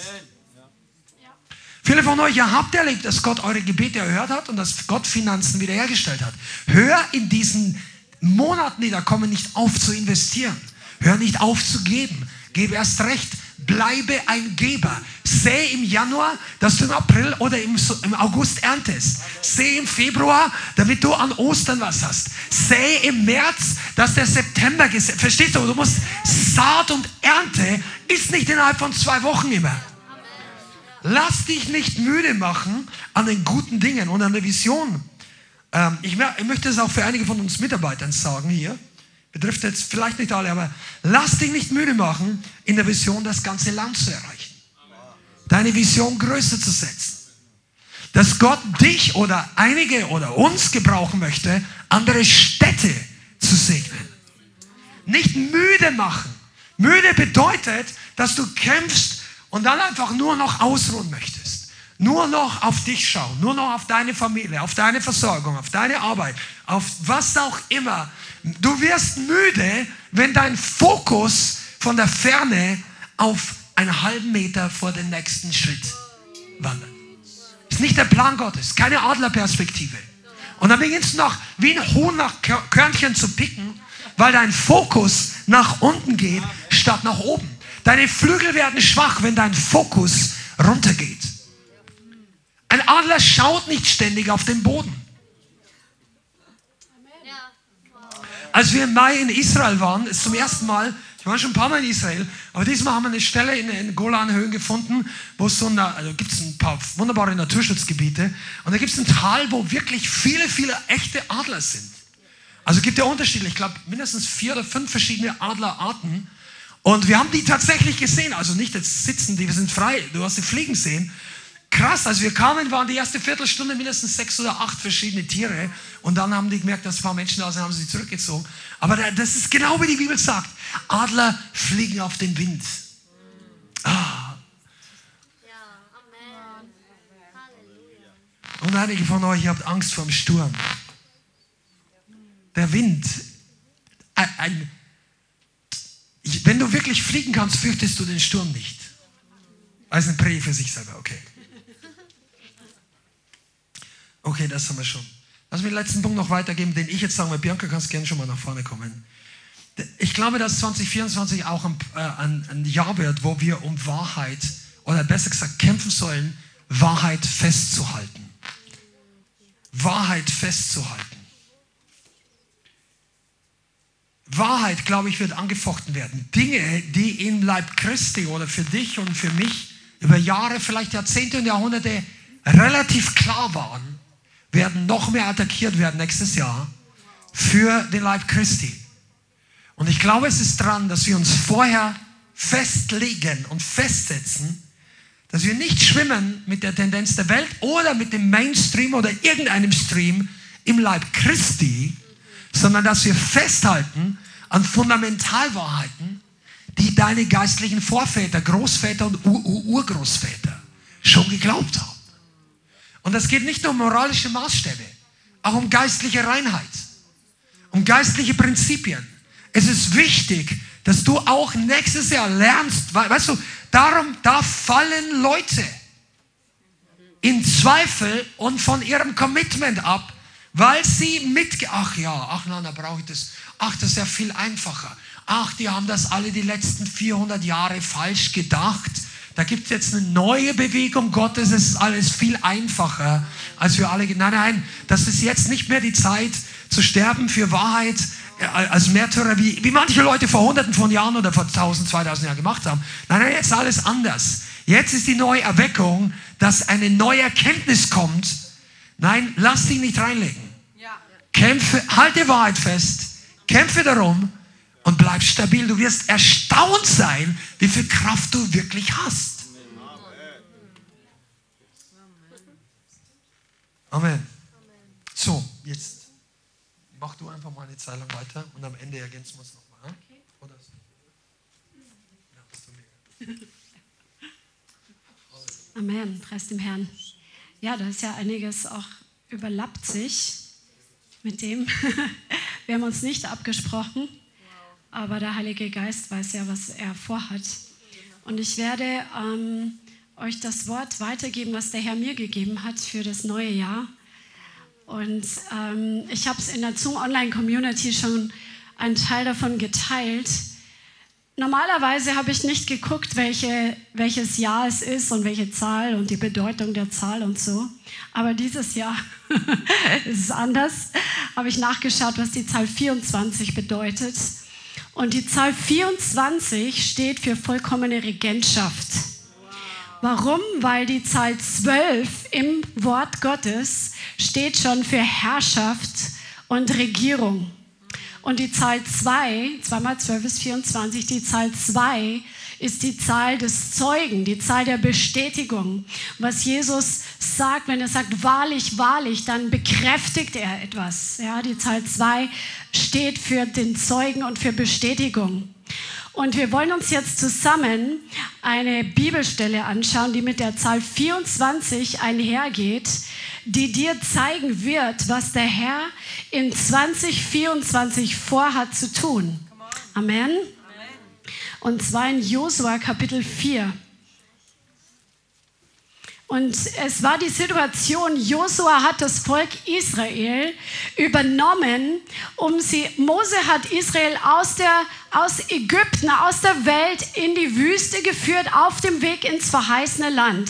Viele von euch, ihr habt erlebt, dass Gott eure Gebete erhört hat und dass Gott Finanzen wiederhergestellt hat. Hör in diesen Monaten, die da kommen, nicht auf zu investieren. Hör nicht auf zu geben. Gebe erst recht. Bleibe ein Geber. Säh im Januar, dass du im April oder im, August erntest. Säh im Februar, damit du an Ostern was hast. Säh im März, dass der September gesetzt Verstehst du? Du musst Saat und Ernte ist nicht innerhalb von zwei Wochen immer. Lass dich nicht müde machen an den guten Dingen und an der Vision. Ähm, ich möchte es auch für einige von uns Mitarbeitern sagen hier betrifft jetzt vielleicht nicht alle, aber lass dich nicht müde machen, in der Vision das ganze Land zu erreichen. Deine Vision größer zu setzen. Dass Gott dich oder einige oder uns gebrauchen möchte, andere Städte zu segnen. Nicht müde machen. Müde bedeutet, dass du kämpfst und dann einfach nur noch ausruhen möchtest. Nur noch auf dich schauen, nur noch auf deine Familie, auf deine Versorgung, auf deine Arbeit, auf was auch immer Du wirst müde, wenn dein Fokus von der Ferne auf einen halben Meter vor den nächsten Schritt wandert. Ist nicht der Plan Gottes, keine Adlerperspektive. Und dann beginnst du noch wie ein Huhn nach Körnchen zu picken, weil dein Fokus nach unten geht, statt nach oben. Deine Flügel werden schwach, wenn dein Fokus runtergeht. Ein Adler schaut nicht ständig auf den Boden. Als wir im Mai in Israel waren, ist zum ersten Mal, wir waren schon ein paar Mal in Israel, aber diesmal haben wir eine Stelle in den Golanhöhen gefunden, wo es so eine, also gibt es ein paar wunderbare Naturschutzgebiete und da gibt es ein Tal, wo wirklich viele, viele echte Adler sind. Also gibt ja unterschiedlich, ich glaube mindestens vier oder fünf verschiedene Adlerarten. Und wir haben die tatsächlich gesehen, also nicht jetzt sitzen, die sind frei, du hast die fliegen sehen, krass, als wir kamen, waren die erste Viertelstunde mindestens sechs oder acht verschiedene Tiere. Und dann haben die gemerkt, dass ein paar Menschen da sind, haben sie zurückgezogen. Aber das ist genau wie die Bibel sagt. Adler fliegen auf den Wind. Ah. Und einige von euch habt Angst vor dem Sturm. Der Wind, ein, ein, wenn du wirklich fliegen kannst, fürchtest du den Sturm nicht. Als ein Prä für sich selber, okay. Okay, das haben wir schon. Lass mich den letzten Punkt noch weitergeben, den ich jetzt sagen will. Bianca, kannst gerne schon mal nach vorne kommen. Ich glaube, dass 2024 auch ein, äh, ein, ein Jahr wird, wo wir um Wahrheit oder besser gesagt kämpfen sollen, Wahrheit festzuhalten. Wahrheit festzuhalten. Wahrheit, glaube ich, wird angefochten werden. Dinge, die im Leib Christi oder für dich und für mich über Jahre, vielleicht Jahrzehnte und Jahrhunderte relativ klar waren, werden noch mehr attackiert werden nächstes Jahr für den Leib Christi. Und ich glaube, es ist dran, dass wir uns vorher festlegen und festsetzen, dass wir nicht schwimmen mit der Tendenz der Welt oder mit dem Mainstream oder irgendeinem Stream im Leib Christi, sondern dass wir festhalten an Fundamentalwahrheiten, die deine geistlichen Vorväter, Großväter und Ur -Ur Urgroßväter schon geglaubt haben. Und das geht nicht nur um moralische Maßstäbe, auch um geistliche Reinheit, um geistliche Prinzipien. Es ist wichtig, dass du auch nächstes Jahr lernst, weißt du, darum, da fallen Leute in Zweifel und von ihrem Commitment ab, weil sie mit, ach ja, ach nein, da brauche ich das, ach, das ist ja viel einfacher. Ach, die haben das alle die letzten 400 Jahre falsch gedacht. Da gibt es jetzt eine neue Bewegung Gottes, es ist alles viel einfacher als wir alle. Nein, nein, das ist jetzt nicht mehr die Zeit zu sterben für Wahrheit äh, als Märtyrer, wie, wie manche Leute vor hunderten von Jahren oder vor 1000, 2000 Jahren gemacht haben. Nein, nein, jetzt ist alles anders. Jetzt ist die neue Erweckung, dass eine neue Erkenntnis kommt. Nein, lass dich nicht reinlegen. Kämpfe, halte Wahrheit fest, kämpfe darum und bleib stabil. Du wirst erstaunt sein, wie viel Kraft du wirklich hast. Amen. So, jetzt mach du einfach mal eine Zeit lang weiter und am Ende ergänzen wir es nochmal. Oder so. Ja, Amen, preis dem Herrn. Ja, da ist ja einiges auch überlappt sich mit dem. Wir haben uns nicht abgesprochen, aber der Heilige Geist weiß ja, was er vorhat. Und ich werde ähm, euch das Wort weitergeben, was der Herr mir gegeben hat für das neue Jahr. Und ähm, ich habe es in der Zoom Online Community schon einen Teil davon geteilt. Normalerweise habe ich nicht geguckt, welche, welches Jahr es ist und welche Zahl und die Bedeutung der Zahl und so. Aber dieses Jahr ist es anders. Habe ich nachgeschaut, was die Zahl 24 bedeutet. Und die Zahl 24 steht für vollkommene Regentschaft. Warum? Weil die Zahl 12 im Wort Gottes steht schon für Herrschaft und Regierung. Und die Zahl 2, 2 mal 12 ist 24, die Zahl 2 ist die Zahl des Zeugen, die Zahl der Bestätigung. Was Jesus sagt, wenn er sagt, wahrlich, wahrlich, dann bekräftigt er etwas. Ja, die Zahl 2 steht für den Zeugen und für Bestätigung. Und wir wollen uns jetzt zusammen eine Bibelstelle anschauen, die mit der Zahl 24 einhergeht, die dir zeigen wird, was der Herr in 2024 vorhat zu tun. Amen. Und zwar in Josua Kapitel 4. Und es war die Situation, Josua hat das Volk Israel übernommen, um sie, Mose hat Israel aus, der, aus Ägypten, aus der Welt in die Wüste geführt, auf dem Weg ins verheißene Land.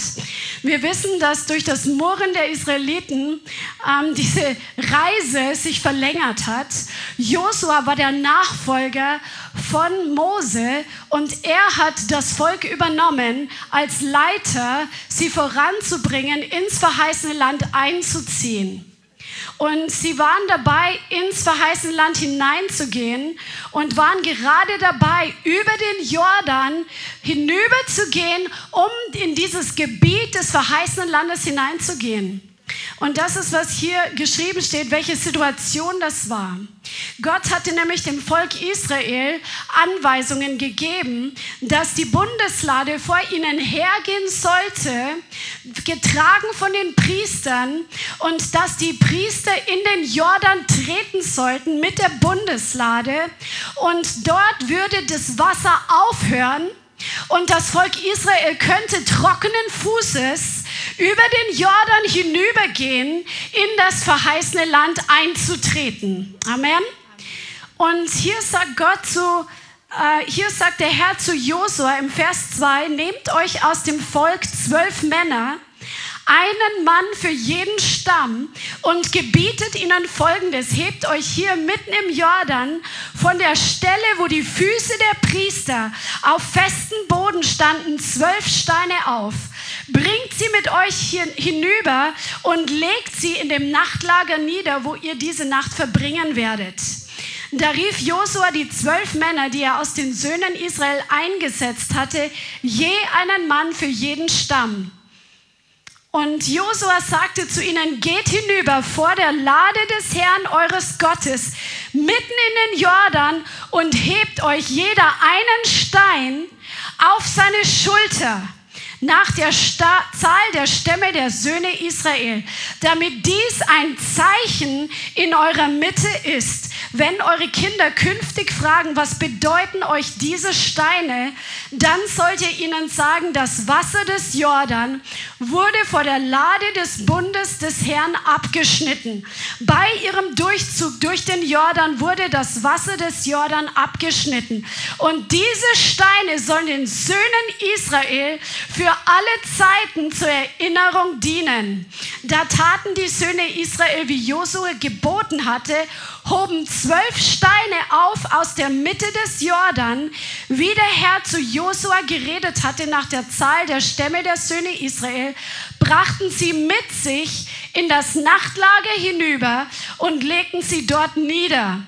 Wir wissen, dass durch das Murren der Israeliten ähm, diese Reise sich verlängert hat. Josua war der Nachfolger von Mose und er hat das Volk übernommen, als Leiter sie voranzubringen, ins verheißene Land einzuziehen. Und sie waren dabei, ins verheißene Land hineinzugehen und waren gerade dabei, über den Jordan hinüberzugehen, um in dieses Gebiet des verheißenen Landes hineinzugehen. Und das ist, was hier geschrieben steht, welche Situation das war. Gott hatte nämlich dem Volk Israel Anweisungen gegeben, dass die Bundeslade vor ihnen hergehen sollte, getragen von den Priestern, und dass die Priester in den Jordan treten sollten mit der Bundeslade. Und dort würde das Wasser aufhören und das Volk Israel könnte trockenen Fußes über den Jordan hinübergehen, in das verheißene Land einzutreten. Amen. Und hier sagt Gott zu, äh, hier sagt der Herr zu Josua im Vers 2, nehmt euch aus dem Volk zwölf Männer, einen Mann für jeden Stamm und gebietet ihnen folgendes, hebt euch hier mitten im Jordan von der Stelle, wo die Füße der Priester auf festen Boden standen, zwölf Steine auf, bringt sie mit euch hier hinüber und legt sie in dem Nachtlager nieder, wo ihr diese Nacht verbringen werdet. Da rief Josua die zwölf Männer, die er aus den Söhnen Israel eingesetzt hatte, je einen Mann für jeden Stamm. Und Josua sagte zu ihnen, geht hinüber vor der Lade des Herrn eures Gottes mitten in den Jordan und hebt euch jeder einen Stein auf seine Schulter nach der Sta Zahl der Stämme der Söhne Israel, damit dies ein Zeichen in eurer Mitte ist. Wenn eure Kinder künftig fragen, was bedeuten euch diese Steine, dann sollt ihr ihnen sagen, das Wasser des Jordan wurde vor der Lade des Bundes des Herrn abgeschnitten. Bei ihrem Durchzug durch den Jordan wurde das Wasser des Jordan abgeschnitten. Und diese Steine sollen den Söhnen Israel für alle Zeiten zur Erinnerung dienen. Da taten die Söhne Israel, wie Josue geboten hatte, hoben zwölf Steine auf aus der Mitte des Jordan, wie der Herr zu Josua geredet hatte nach der Zahl der Stämme der Söhne Israel, brachten sie mit sich in das Nachtlager hinüber und legten sie dort nieder.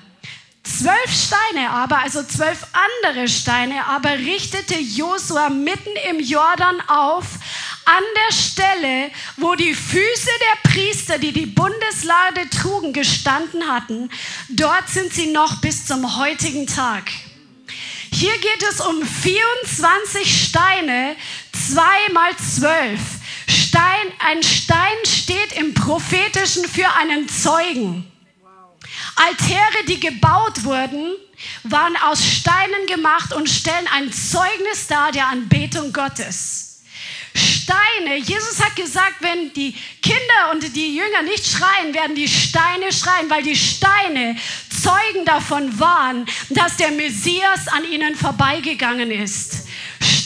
Zwölf Steine aber, also zwölf andere Steine, aber richtete Josua mitten im Jordan auf, an der Stelle, wo die Füße der Priester, die die Bundeslade trugen, gestanden hatten. Dort sind sie noch bis zum heutigen Tag. Hier geht es um 24 Steine, zwei mal zwölf. Stein, ein Stein steht im Prophetischen für einen Zeugen. Altäre, die gebaut wurden, waren aus Steinen gemacht und stellen ein Zeugnis dar der Anbetung Gottes. Steine, Jesus hat gesagt, wenn die Kinder und die Jünger nicht schreien, werden die Steine schreien, weil die Steine Zeugen davon waren, dass der Messias an ihnen vorbeigegangen ist.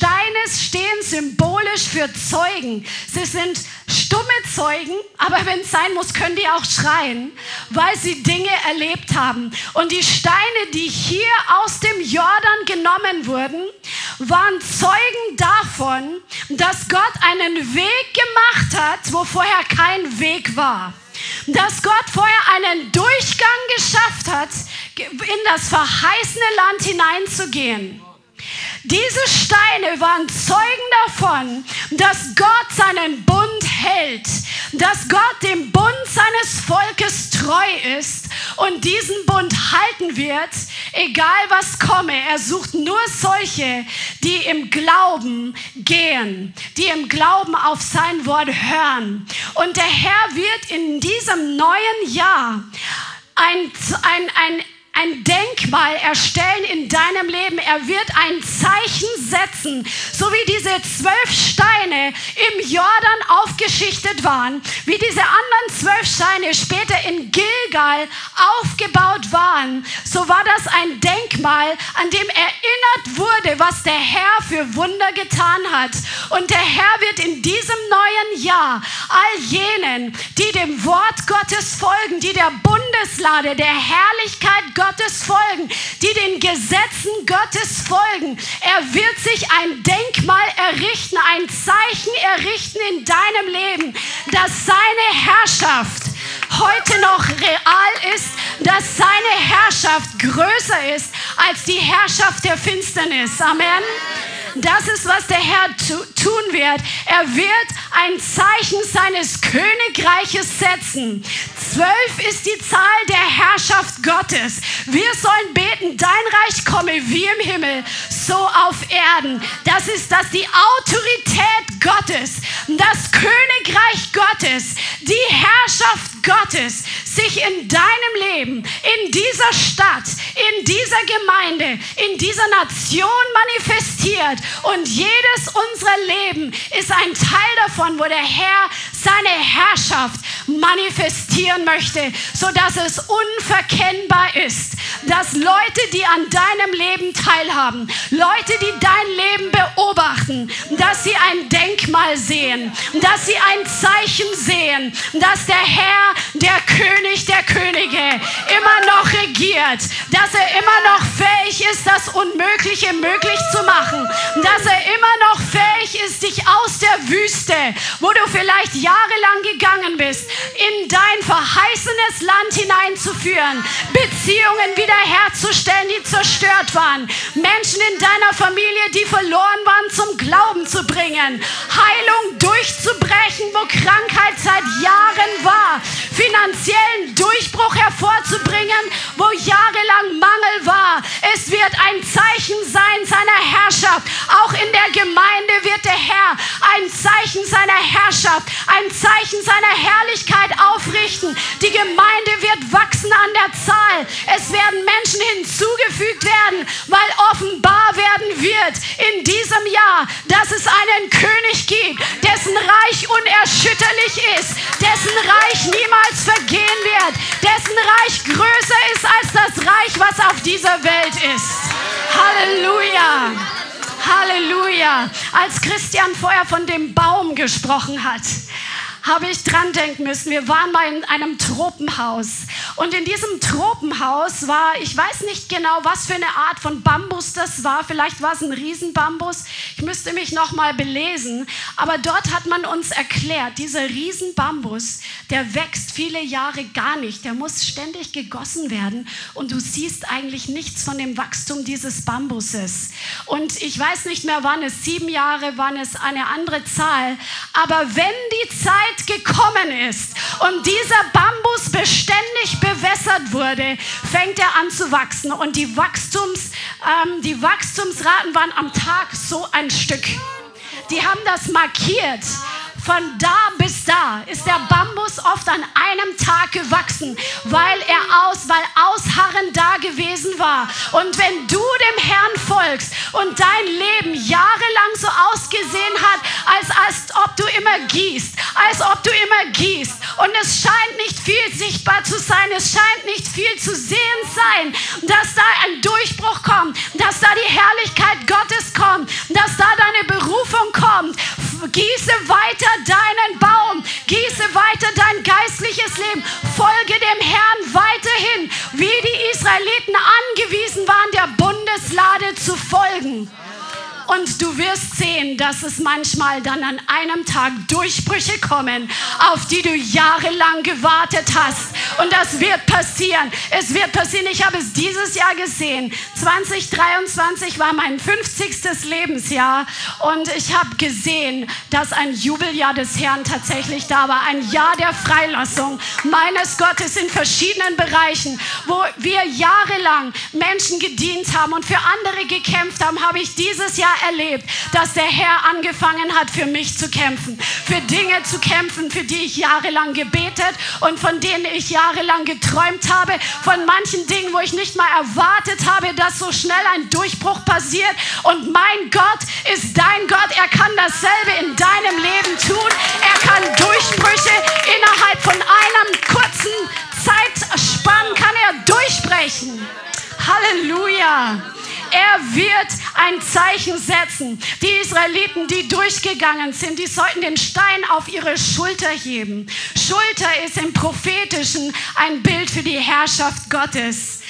Steine stehen symbolisch für Zeugen. Sie sind stumme Zeugen, aber wenn es sein muss, können die auch schreien, weil sie Dinge erlebt haben. Und die Steine, die hier aus dem Jordan genommen wurden, waren Zeugen davon, dass Gott einen Weg gemacht hat, wo vorher kein Weg war. Dass Gott vorher einen Durchgang geschafft hat, in das verheißene Land hineinzugehen. Diese Steine waren Zeugen davon, dass Gott seinen Bund hält, dass Gott dem Bund seines Volkes treu ist und diesen Bund halten wird, egal was komme. Er sucht nur solche, die im Glauben gehen, die im Glauben auf sein Wort hören. Und der Herr wird in diesem neuen Jahr ein, ein, ein ein Denkmal erstellen in deinem Leben. Er wird ein Zeichen setzen, so wie diese zwölf Steine im Jordan aufgeschichtet waren, wie diese anderen zwölf Steine später in Gilgal aufgebaut waren. So war das ein Denkmal, an dem erinnert wurde, was der Herr für Wunder getan hat. Und der Herr wird in diesem neuen Jahr all jenen, die dem Wort Gottes folgen, die der Bundeslade, der Herrlichkeit Gottes, Gottes folgen, die den Gesetzen Gottes folgen. Er wird sich ein Denkmal errichten, ein Zeichen errichten in deinem Leben, dass seine Herrschaft heute noch real ist, dass seine Herrschaft größer ist als die Herrschaft der Finsternis. Amen. Das ist, was der Herr tun wird. Er wird ein Zeichen seines Königreiches setzen. Zwölf ist die Zahl der Herrschaft Gottes. Wir sollen beten, dein Reich komme wie im Himmel, so auf Erden. Das ist das die Autorität Gottes, das Königreich Gottes, die Herrschaft Gottes sich in deinem Leben, in dieser Stadt, in dieser Gemeinde, in dieser Nation manifestiert. Und jedes unserer Leben ist ein Teil davon, wo der Herr seine Herrschaft manifestieren möchte, sodass es unverkennbar ist, dass Leute, die an deinem Leben teilhaben, Leute, die dein Leben beobachten, dass sie ein Denkmal sehen, dass sie ein Zeichen sehen, dass der Herr, der König der Könige, immer noch regiert, dass er immer noch fähig ist, das Unmögliche möglich zu machen, dass er immer noch fähig ist, dich aus der Wüste, wo du vielleicht jahrelang gegangen bist, in dein verheißenes Land hineinzuführen, Beziehungen wiederherzustellen, die zerstört waren, Menschen in deiner Familie, die verloren waren, zum Glauben zu bringen, Heilung durchzubrechen, wo Krankheit seit Jahren war, finanziellen Durchbruch hervorzubringen, wo jahrelang Mangel war. Es wird ein Zeichen sein seiner Herrschaft. Auch in der Gemeinde wird der Herr ein Zeichen seiner Herrschaft, ein Zeichen seiner Herrlichkeit aufrichten. Die Gemeinde wird wachsen an der Zahl. Es werden Menschen hinzugefügt werden, weil offenbar werden wird in diesem Jahr, dass es einen König gibt, dessen Reich unerschütterlich ist, dessen Reich niemals vergehen wird, dessen Reich größer ist als das Reich, was auf dieser Welt ist. Halleluja. Halleluja. Als Christian vorher von dem Baum gesprochen hat, habe ich dran denken müssen. Wir waren mal in einem Tropenhaus. Und in diesem Tropenhaus war, ich weiß nicht genau, was für eine Art von Bambus das war. Vielleicht war es ein Riesenbambus. Ich müsste mich noch mal belesen. Aber dort hat man uns erklärt, dieser Riesenbambus, der wächst viele Jahre gar nicht. Der muss ständig gegossen werden. Und du siehst eigentlich nichts von dem Wachstum dieses Bambuses. Und ich weiß nicht mehr, wann es sieben Jahre, wann es eine andere Zahl. Aber wenn die Zeit Zeit gekommen ist und dieser Bambus beständig bewässert wurde, fängt er an zu wachsen. Und die, Wachstums, ähm, die Wachstumsraten waren am Tag so ein Stück. Die haben das markiert. Von da bis da ist der Bambus oft an einem Tag gewachsen, weil er aus, weil Ausharren da gewesen war. Und wenn du dem Herrn folgst und dein Leben jahrelang so ausgesehen hat, als, als ob du immer gießt, als ob du immer gießt und es scheint nicht viel sichtbar zu sein, es scheint nicht viel zu sehen sein, dass da ein Durchbruch kommt, dass da die Herrlichkeit Gottes kommt, dass da deine Berufung kommt, gieße weiter deinen Baum, gieße weiter dein geistliches Leben, folge dem Herrn weiterhin, wie die Israeliten angewiesen waren, der Bundeslade zu folgen. Und du wirst sehen, dass es manchmal dann an einem Tag Durchbrüche kommen, auf die du jahrelang gewartet hast. Und das wird passieren. Es wird passieren. Ich habe es dieses Jahr gesehen. 2023 war mein 50. Lebensjahr. Und ich habe gesehen, dass ein Jubeljahr des Herrn tatsächlich da war. Ein Jahr der Freilassung meines Gottes in verschiedenen Bereichen, wo wir jahrelang Menschen gedient haben und für andere gekämpft haben, habe ich dieses Jahr erlebt, dass der Herr angefangen hat, für mich zu kämpfen, für Dinge zu kämpfen, für die ich jahrelang gebetet und von denen ich jahrelang geträumt habe, von manchen Dingen, wo ich nicht mal erwartet habe, dass so schnell ein Durchbruch passiert. Und mein Gott ist dein Gott. Er kann dasselbe in deinem Leben tun. Er kann Durchbrüche innerhalb von einem kurzen Zeitspann kann er durchbrechen. Halleluja. Er wird ein Zeichen setzen. Die Israeliten, die durchgegangen sind, die sollten den Stein auf ihre Schulter heben. Schulter ist im prophetischen ein Bild für die Herrschaft Gottes.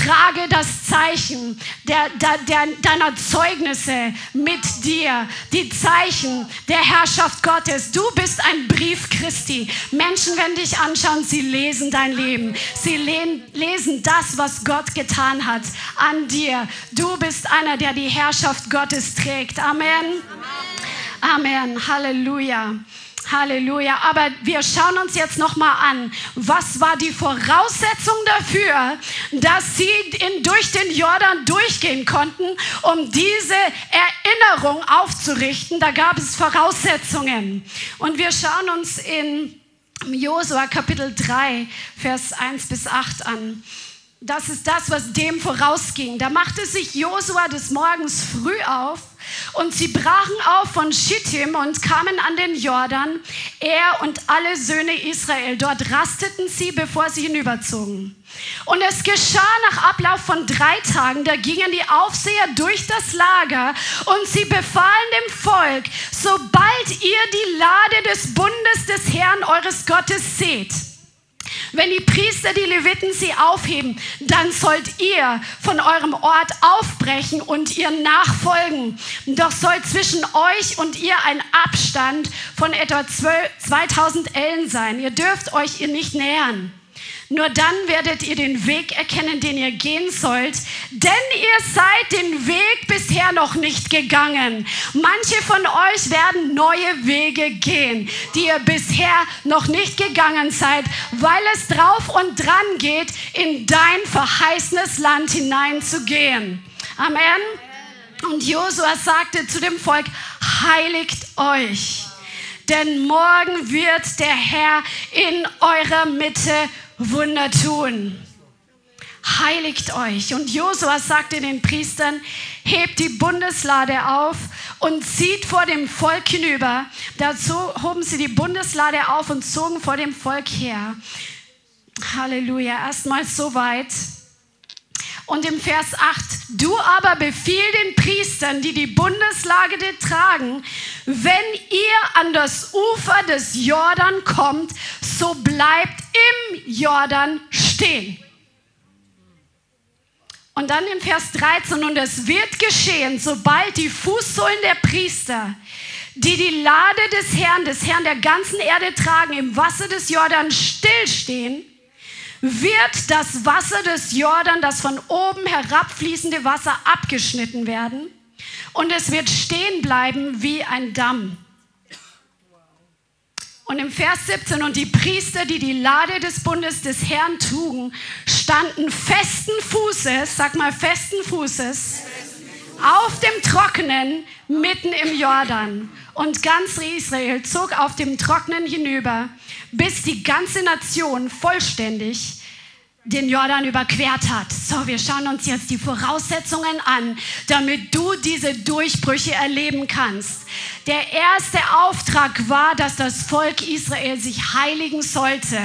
Trage das Zeichen der, der, der, deiner Zeugnisse mit dir, die Zeichen der Herrschaft Gottes. Du bist ein Brief Christi. Menschen, wenn dich anschauen, sie lesen dein Leben. Sie lesen das, was Gott getan hat an dir. Du bist einer, der die Herrschaft Gottes trägt. Amen. Amen. Halleluja. Halleluja. Aber wir schauen uns jetzt noch mal an, was war die Voraussetzung dafür, dass sie in, durch den Jordan durchgehen konnten, um diese Erinnerung aufzurichten. Da gab es Voraussetzungen. Und wir schauen uns in Josua Kapitel 3, Vers 1 bis 8 an. Das ist das, was dem vorausging. Da machte sich Josua des Morgens früh auf und sie brachen auf von Schittim und kamen an den Jordan, er und alle Söhne Israel. Dort rasteten sie, bevor sie hinüberzogen. Und es geschah nach Ablauf von drei Tagen, da gingen die Aufseher durch das Lager und sie befahlen dem Volk, sobald ihr die Lade des Bundes des Herrn eures Gottes seht, wenn die Priester, die Leviten sie aufheben, dann sollt ihr von eurem Ort aufbrechen und ihr nachfolgen. Doch soll zwischen euch und ihr ein Abstand von etwa 2000 Ellen sein. Ihr dürft euch ihr nicht nähern. Nur dann werdet ihr den Weg erkennen, den ihr gehen sollt, denn ihr seid den Weg bisher noch nicht gegangen. Manche von euch werden neue Wege gehen, die ihr bisher noch nicht gegangen seid, weil es drauf und dran geht, in dein verheißenes Land hineinzugehen. Amen. Und Josua sagte zu dem Volk, heiligt euch, denn morgen wird der Herr in eurer Mitte Wunder tun. Heiligt euch. Und Josua sagte den Priestern, hebt die Bundeslade auf und zieht vor dem Volk hinüber. Dazu hoben sie die Bundeslade auf und zogen vor dem Volk her. Halleluja. Erstmal soweit. Und im Vers 8, du aber befiehl den Priestern, die die Bundeslage tragen, wenn ihr an das Ufer des Jordan kommt, so bleibt im Jordan stehen. Und dann in Vers 13, und es wird geschehen, sobald die Fußsohlen der Priester, die die Lade des Herrn, des Herrn der ganzen Erde tragen, im Wasser des Jordan stillstehen, wird das Wasser des Jordan, das von oben herabfließende Wasser, abgeschnitten werden und es wird stehen bleiben wie ein Damm. Und im Vers 17, und die Priester, die die Lade des Bundes des Herrn trugen, standen festen Fußes, sag mal festen Fußes, auf dem Trockenen mitten im Jordan. Und ganz Israel zog auf dem Trockenen hinüber, bis die ganze Nation vollständig den Jordan überquert hat. So, wir schauen uns jetzt die Voraussetzungen an, damit du diese Durchbrüche erleben kannst. Der erste Auftrag war, dass das Volk Israel sich heiligen sollte.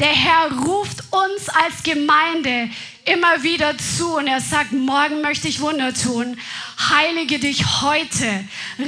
Der Herr ruft uns als Gemeinde immer wieder zu und er sagt, morgen möchte ich Wunder tun. Heilige dich heute,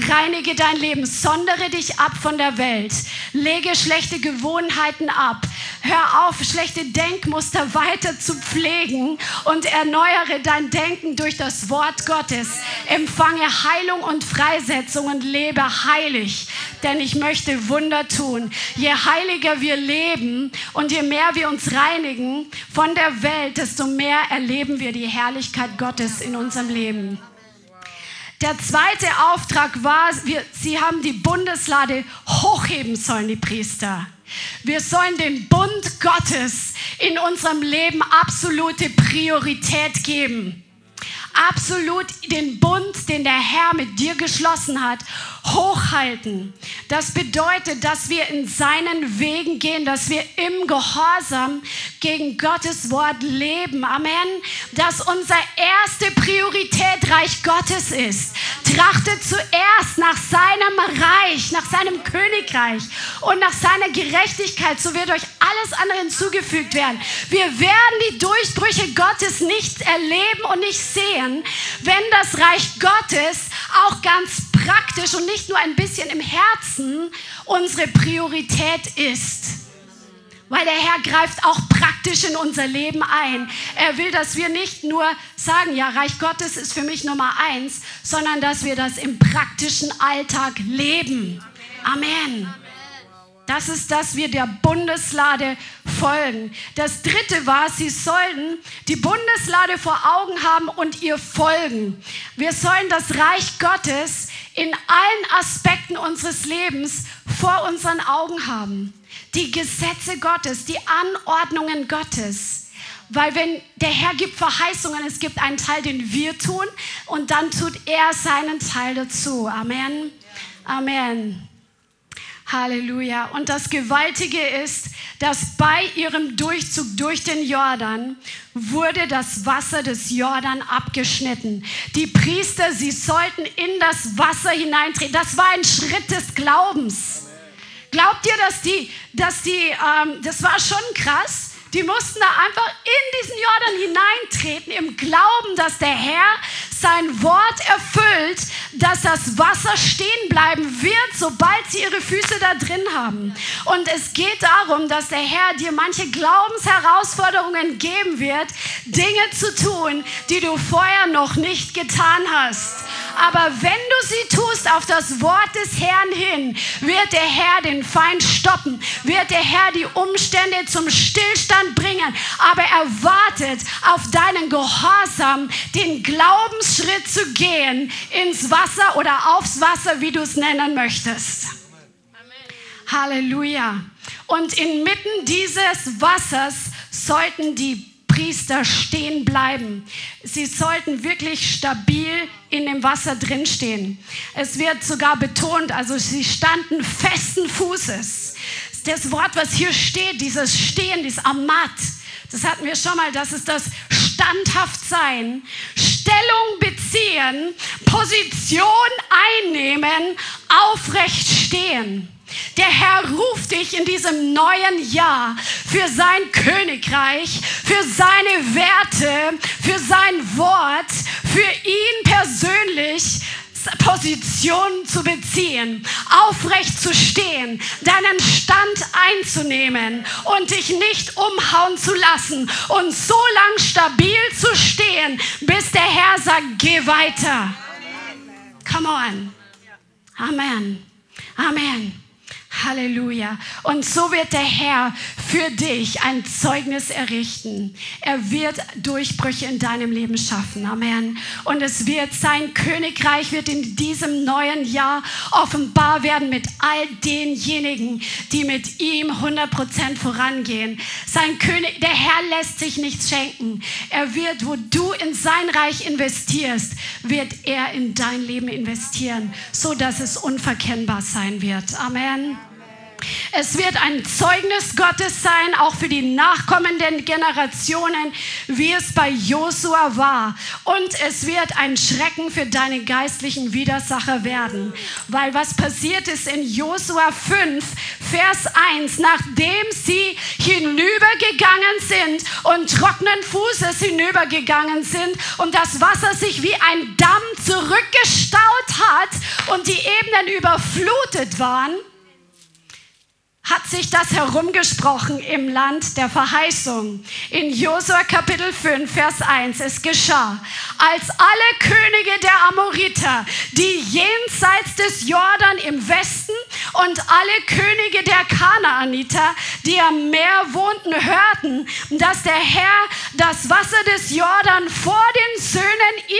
reinige dein Leben, sondere dich ab von der Welt, lege schlechte Gewohnheiten ab, hör auf, schlechte Denkmuster weiter zu pflegen und erneuere dein Denken durch das Wort Gottes. Empfange Heilung und Freisetzung und lebe heilig, denn ich möchte Wunder tun. Je heiliger wir leben und je mehr wir uns reinigen von der Welt, desto mehr erleben wir die Herrlichkeit Gottes in unserem Leben. Der zweite Auftrag war, wir, sie haben die Bundeslade hochheben sollen, die Priester. Wir sollen den Bund Gottes in unserem Leben absolute Priorität geben. Absolut den Bund, den der Herr mit dir geschlossen hat, hochhalten. Das bedeutet, dass wir in seinen Wegen gehen, dass wir im Gehorsam gegen Gottes Wort leben. Amen. Dass unsere erste Priorität Reich Gottes ist. Trachtet zuerst nach seinem Reich, nach seinem Königreich und nach seiner Gerechtigkeit, so wird euch alles andere hinzugefügt werden. Wir werden die Durchbrüche Gottes nicht erleben und nicht sehen, wenn das Reich Gottes auch ganz praktisch und nicht nur ein bisschen im Herzen unsere Priorität ist. Weil der Herr greift auch praktisch in unser Leben ein. Er will, dass wir nicht nur sagen, ja, Reich Gottes ist für mich Nummer eins, sondern dass wir das im praktischen Alltag leben. Amen. Das ist, dass wir der Bundeslade folgen. Das dritte war, sie sollten die Bundeslade vor Augen haben und ihr folgen. Wir sollen das Reich Gottes in allen Aspekten unseres Lebens vor unseren Augen haben. Die Gesetze Gottes, die Anordnungen Gottes. Weil wenn der Herr gibt Verheißungen, es gibt einen Teil, den wir tun und dann tut er seinen Teil dazu. Amen. Amen. Halleluja. Und das Gewaltige ist, dass bei ihrem Durchzug durch den Jordan wurde das Wasser des Jordan abgeschnitten. Die Priester, sie sollten in das Wasser hineintreten. Das war ein Schritt des Glaubens. Glaubt ihr, dass die, dass die, ähm, das war schon krass, die mussten da einfach in diesen Jordan hineintreten, im Glauben, dass der Herr sein Wort erfüllt, dass das Wasser stehen bleiben wird, sobald sie ihre Füße da drin haben. Und es geht darum, dass der Herr dir manche Glaubensherausforderungen geben wird, Dinge zu tun, die du vorher noch nicht getan hast. Aber wenn du sie tust auf das Wort des Herrn hin, wird der Herr den Feind stoppen, wird der Herr die Umstände zum Stillstand bringen. Aber er wartet auf deinen Gehorsam, den Glaubensschritt zu gehen ins Wasser oder aufs Wasser, wie du es nennen möchtest. Halleluja. Und inmitten dieses Wassers sollten die Priester stehen bleiben. Sie sollten wirklich stabil in dem Wasser drinstehen. Es wird sogar betont, also sie standen festen Fußes. Das Wort, was hier steht, dieses Stehen, dieses Amat, das hatten wir schon mal, das ist das standhaft sein, Stellung beziehen, Position einnehmen, aufrecht stehen. Der Herr ruft dich in diesem neuen Jahr für sein Königreich, für seine Werte, für sein Wort, für ihn persönlich Position zu beziehen, aufrecht zu stehen, deinen Stand einzunehmen und dich nicht umhauen zu lassen und so lang stabil zu stehen, bis der Herr sagt, geh weiter. Come on. Amen. Amen. Halleluja. Und so wird der Herr für dich ein Zeugnis errichten. Er wird Durchbrüche in deinem Leben schaffen. Amen. Und es wird sein Königreich wird in diesem neuen Jahr offenbar werden mit all denjenigen, die mit ihm 100% vorangehen. Sein König, der Herr lässt sich nichts schenken. Er wird, wo du in sein Reich investierst, wird er in dein Leben investieren, so dass es unverkennbar sein wird. Amen. Es wird ein Zeugnis Gottes sein, auch für die nachkommenden Generationen, wie es bei Josua war. Und es wird ein Schrecken für deine geistlichen Widersacher werden. Weil was passiert ist in Josua 5, Vers 1, nachdem sie hinübergegangen sind und trockenen Fußes hinübergegangen sind und das Wasser sich wie ein Damm zurückgestaut hat und die Ebenen überflutet waren, hat sich das herumgesprochen im Land der Verheißung. In Josua Kapitel 5, Vers 1, es geschah, als alle Könige der Amoriter, die jenseits des Jordan im Westen und alle Könige der Kanaaniter, die am Meer wohnten, hörten, dass der Herr das Wasser des Jordan vor den Söhnen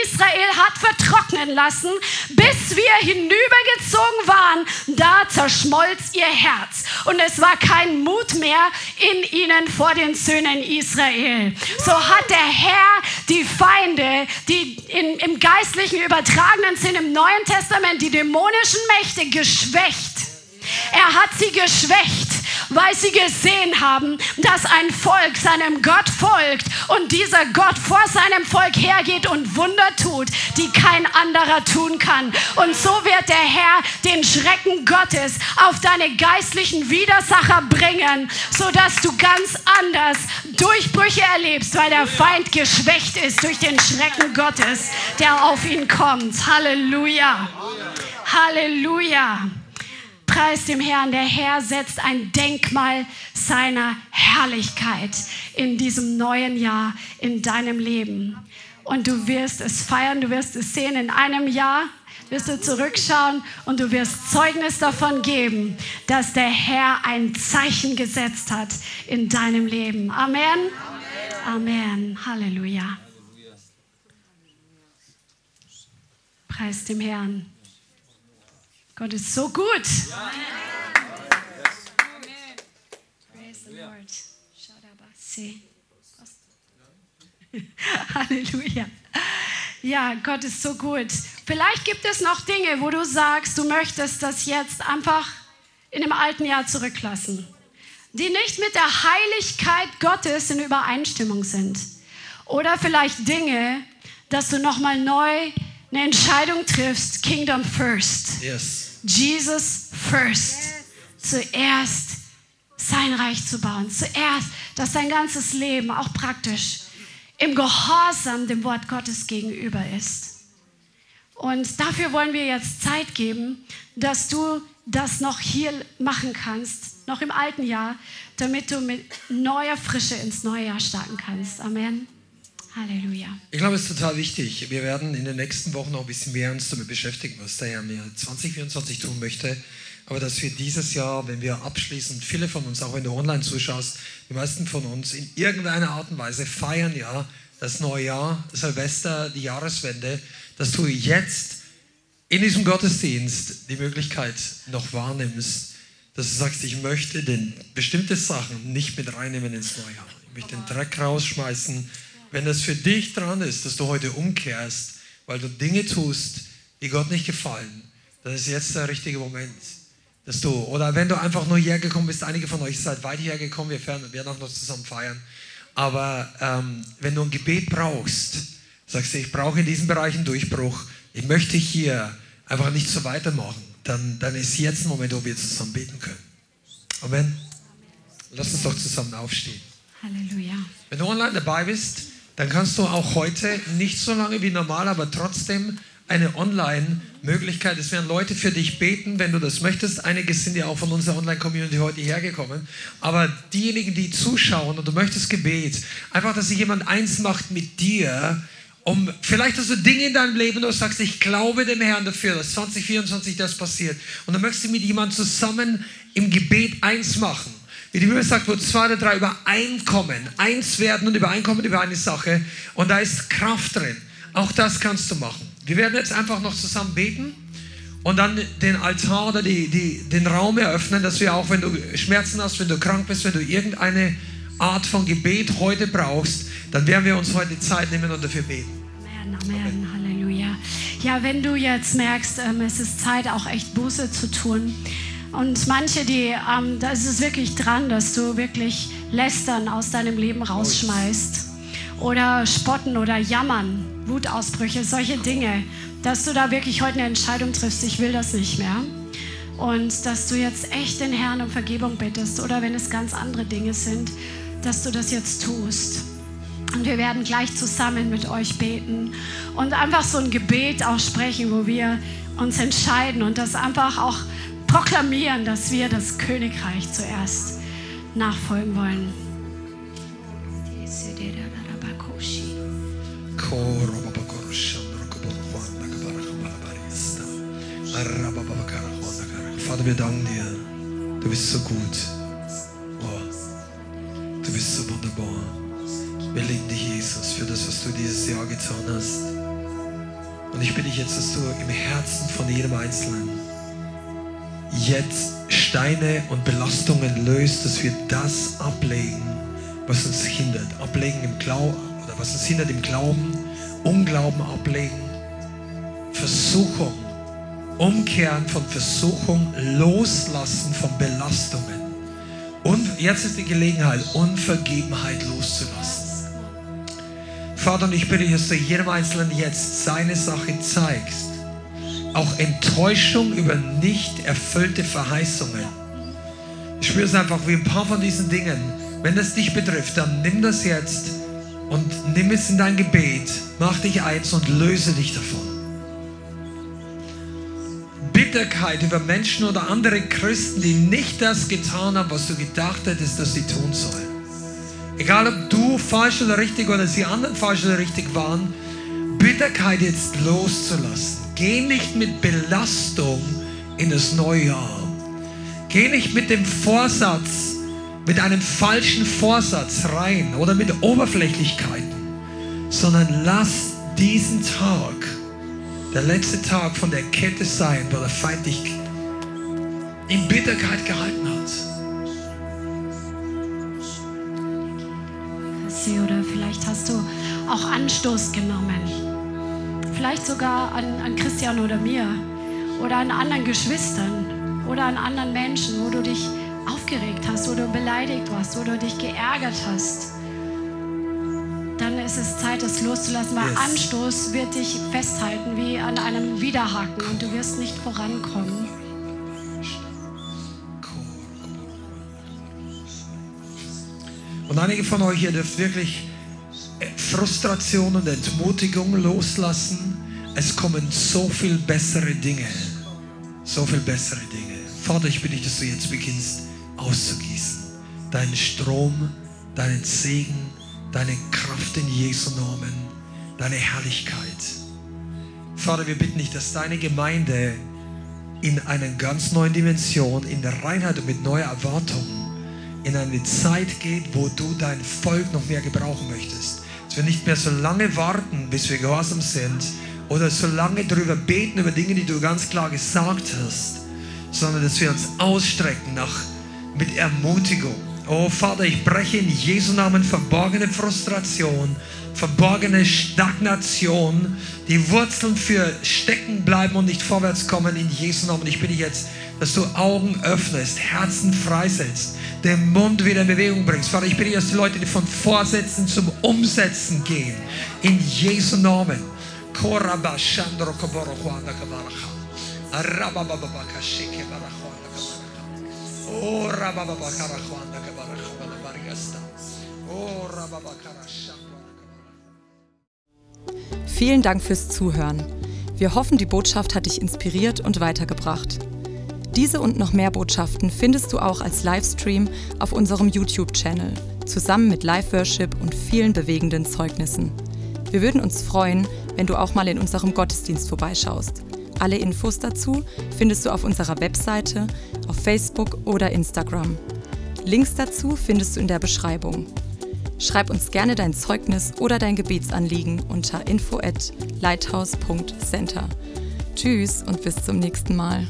Israel hat vertrocknen lassen, bis wir hinübergezogen waren, da zerschmolz ihr Herz. Und es war kein Mut mehr in ihnen vor den Söhnen Israel. So hat der Herr die Feinde, die in, im geistlichen übertragenen Sinn im Neuen Testament, die dämonischen Mächte geschwächt. Er hat sie geschwächt weil sie gesehen haben, dass ein Volk seinem Gott folgt und dieser Gott vor seinem Volk hergeht und Wunder tut, die kein anderer tun kann. Und so wird der Herr den Schrecken Gottes auf deine geistlichen Widersacher bringen, sodass du ganz anders Durchbrüche erlebst, weil der Feind geschwächt ist durch den Schrecken Gottes, der auf ihn kommt. Halleluja. Halleluja. Preis dem Herrn. Der Herr setzt ein Denkmal seiner Herrlichkeit in diesem neuen Jahr in deinem Leben. Und du wirst es feiern, du wirst es sehen. In einem Jahr wirst du zurückschauen und du wirst Zeugnis davon geben, dass der Herr ein Zeichen gesetzt hat in deinem Leben. Amen. Amen. Halleluja. Preis dem Herrn. Gott ist so gut. Praise the Lord. Halleluja. Ja, Gott ist so gut. Vielleicht gibt es noch Dinge, wo du sagst, du möchtest das jetzt einfach in dem alten Jahr zurücklassen, die nicht mit der Heiligkeit Gottes in Übereinstimmung sind. Oder vielleicht Dinge, dass du nochmal neu eine Entscheidung triffst, Kingdom First. Yes. Jesus first. Zuerst sein Reich zu bauen. Zuerst, dass dein ganzes Leben auch praktisch im Gehorsam dem Wort Gottes gegenüber ist. Und dafür wollen wir jetzt Zeit geben, dass du das noch hier machen kannst, noch im alten Jahr, damit du mit neuer Frische ins neue Jahr starten kannst. Amen. Halleluja. Ich glaube, es ist total wichtig. Wir werden in den nächsten Wochen noch ein bisschen mehr uns damit beschäftigen, was der Herr mir 2024 tun möchte. Aber dass wir dieses Jahr, wenn wir abschließen, viele von uns, auch wenn du online zuschaust, die meisten von uns in irgendeiner Art und Weise feiern ja das neue Jahr, Silvester, die Jahreswende, dass du jetzt in diesem Gottesdienst die Möglichkeit noch wahrnimmst, dass du sagst, ich möchte denn bestimmte Sachen nicht mit reinnehmen ins neue Jahr. Ich möchte den Dreck rausschmeißen. Wenn das für dich dran ist, dass du heute umkehrst, weil du Dinge tust, die Gott nicht gefallen, dann ist jetzt der richtige Moment, dass du, oder wenn du einfach nur hergekommen bist, einige von euch seid weit hergekommen, wir werden auch noch zusammen feiern, aber ähm, wenn du ein Gebet brauchst, sagst du, ich brauche in diesem Bereich einen Durchbruch, ich möchte hier einfach nicht so weitermachen, dann, dann ist jetzt ein Moment, wo wir zusammen beten können. Amen. Lass uns doch zusammen aufstehen. Halleluja. Wenn du online dabei bist, dann kannst du auch heute nicht so lange wie normal, aber trotzdem eine Online-Möglichkeit. Es werden Leute für dich beten, wenn du das möchtest. Einige sind ja auch von unserer Online-Community heute hergekommen. Aber diejenigen, die zuschauen und du möchtest Gebet, einfach, dass sich jemand eins macht mit dir, um, vielleicht hast du Dinge in deinem Leben, wo du sagst, ich glaube dem Herrn dafür, dass 2024 das passiert. Und du möchtest mit jemandem zusammen im Gebet eins machen. Wie die Bibel sagt, wo zwei oder drei übereinkommen, eins werden und übereinkommen über eine Sache. Und da ist Kraft drin. Auch das kannst du machen. Wir werden jetzt einfach noch zusammen beten und dann den Altar oder die, die, den Raum eröffnen, dass wir auch, wenn du Schmerzen hast, wenn du krank bist, wenn du irgendeine Art von Gebet heute brauchst, dann werden wir uns heute Zeit nehmen und dafür beten. Amen, Amen, Halleluja. Ja, wenn du jetzt merkst, ähm, es ist Zeit, auch echt Buße zu tun, und manche, die, ähm, da ist es wirklich dran, dass du wirklich Lästern aus deinem Leben rausschmeißt. Oder spotten oder jammern, Wutausbrüche, solche Dinge. Dass du da wirklich heute eine Entscheidung triffst, ich will das nicht mehr. Und dass du jetzt echt den Herrn um Vergebung bittest. Oder wenn es ganz andere Dinge sind, dass du das jetzt tust. Und wir werden gleich zusammen mit euch beten und einfach so ein Gebet auch sprechen, wo wir uns entscheiden und das einfach auch proklamieren, dass wir das Königreich zuerst nachfolgen wollen. Vater, wir danken dir. Du bist so gut. Oh, du bist so wunderbar. Wir lieben dich, Jesus, für das, was du dieses Jahr getan hast. Und ich bitte dich jetzt, dass du im Herzen von jedem Einzelnen jetzt Steine und Belastungen löst, dass wir das ablegen, was uns hindert. Ablegen im Glauben oder was uns hindert im Glauben, Unglauben ablegen, Versuchung, Umkehren von Versuchung, Loslassen von Belastungen. Und jetzt ist die Gelegenheit, Unvergebenheit loszulassen. Vater, und ich bitte dich, dass du jedem Einzelnen jetzt seine Sache zeigst auch Enttäuschung über nicht erfüllte Verheißungen. Ich spüre es einfach wie ein paar von diesen Dingen. Wenn das dich betrifft, dann nimm das jetzt und nimm es in dein Gebet, mach dich eins und löse dich davon. Bitterkeit über Menschen oder andere Christen, die nicht das getan haben, was du gedacht hättest, dass sie tun sollen. Egal ob du falsch oder richtig oder sie anderen falsch oder richtig waren, Bitterkeit jetzt loszulassen. Geh nicht mit Belastung in das neue Jahr. Geh nicht mit dem Vorsatz, mit einem falschen Vorsatz rein oder mit Oberflächlichkeiten, sondern lass diesen Tag, der letzte Tag von der Kette sein, wo der Feind dich in Bitterkeit gehalten hat. Oder vielleicht hast du auch Anstoß genommen vielleicht sogar an, an Christian oder mir oder an anderen Geschwistern oder an anderen Menschen, wo du dich aufgeregt hast, wo du beleidigt warst, wo du dich geärgert hast, dann ist es Zeit, das loszulassen, weil yes. Anstoß wird dich festhalten wie an einem Widerhaken und du wirst nicht vorankommen. Und einige von euch hier dürft wirklich Frustration und Entmutigung loslassen. Es kommen so viel bessere Dinge. So viel bessere Dinge. Vater, ich bitte dich, dass du jetzt beginnst auszugießen. Deinen Strom, deinen Segen, deine Kraft in Jesu Namen, deine Herrlichkeit. Vater, wir bitten dich, dass deine Gemeinde in einer ganz neuen Dimension, in der Reinheit und mit neuer Erwartung in eine Zeit geht, wo du dein Volk noch mehr gebrauchen möchtest. Dass wir nicht mehr so lange warten, bis wir gehorsam sind oder so lange darüber beten, über Dinge, die du ganz klar gesagt hast, sondern dass wir uns ausstrecken nach, mit Ermutigung Oh Vater, ich breche in Jesu Namen verborgene Frustration, verborgene Stagnation, die Wurzeln für stecken bleiben und nicht vorwärts kommen in Jesu Namen. Ich bitte jetzt, dass du Augen öffnest, Herzen freisetzt, den Mund wieder in Bewegung bringst. Vater, ich bitte, dass die Leute die von Vorsätzen zum Umsetzen gehen. In Jesu Namen. Oh. Oh. Vielen Dank fürs Zuhören. Wir hoffen, die Botschaft hat dich inspiriert und weitergebracht. Diese und noch mehr Botschaften findest du auch als Livestream auf unserem YouTube-Channel, zusammen mit Live-Worship und vielen bewegenden Zeugnissen. Wir würden uns freuen, wenn du auch mal in unserem Gottesdienst vorbeischaust. Alle Infos dazu findest du auf unserer Webseite, auf Facebook oder Instagram. Links dazu findest du in der Beschreibung. Schreib uns gerne dein Zeugnis oder dein Gebetsanliegen unter info at lighthouse.center. Tschüss und bis zum nächsten Mal.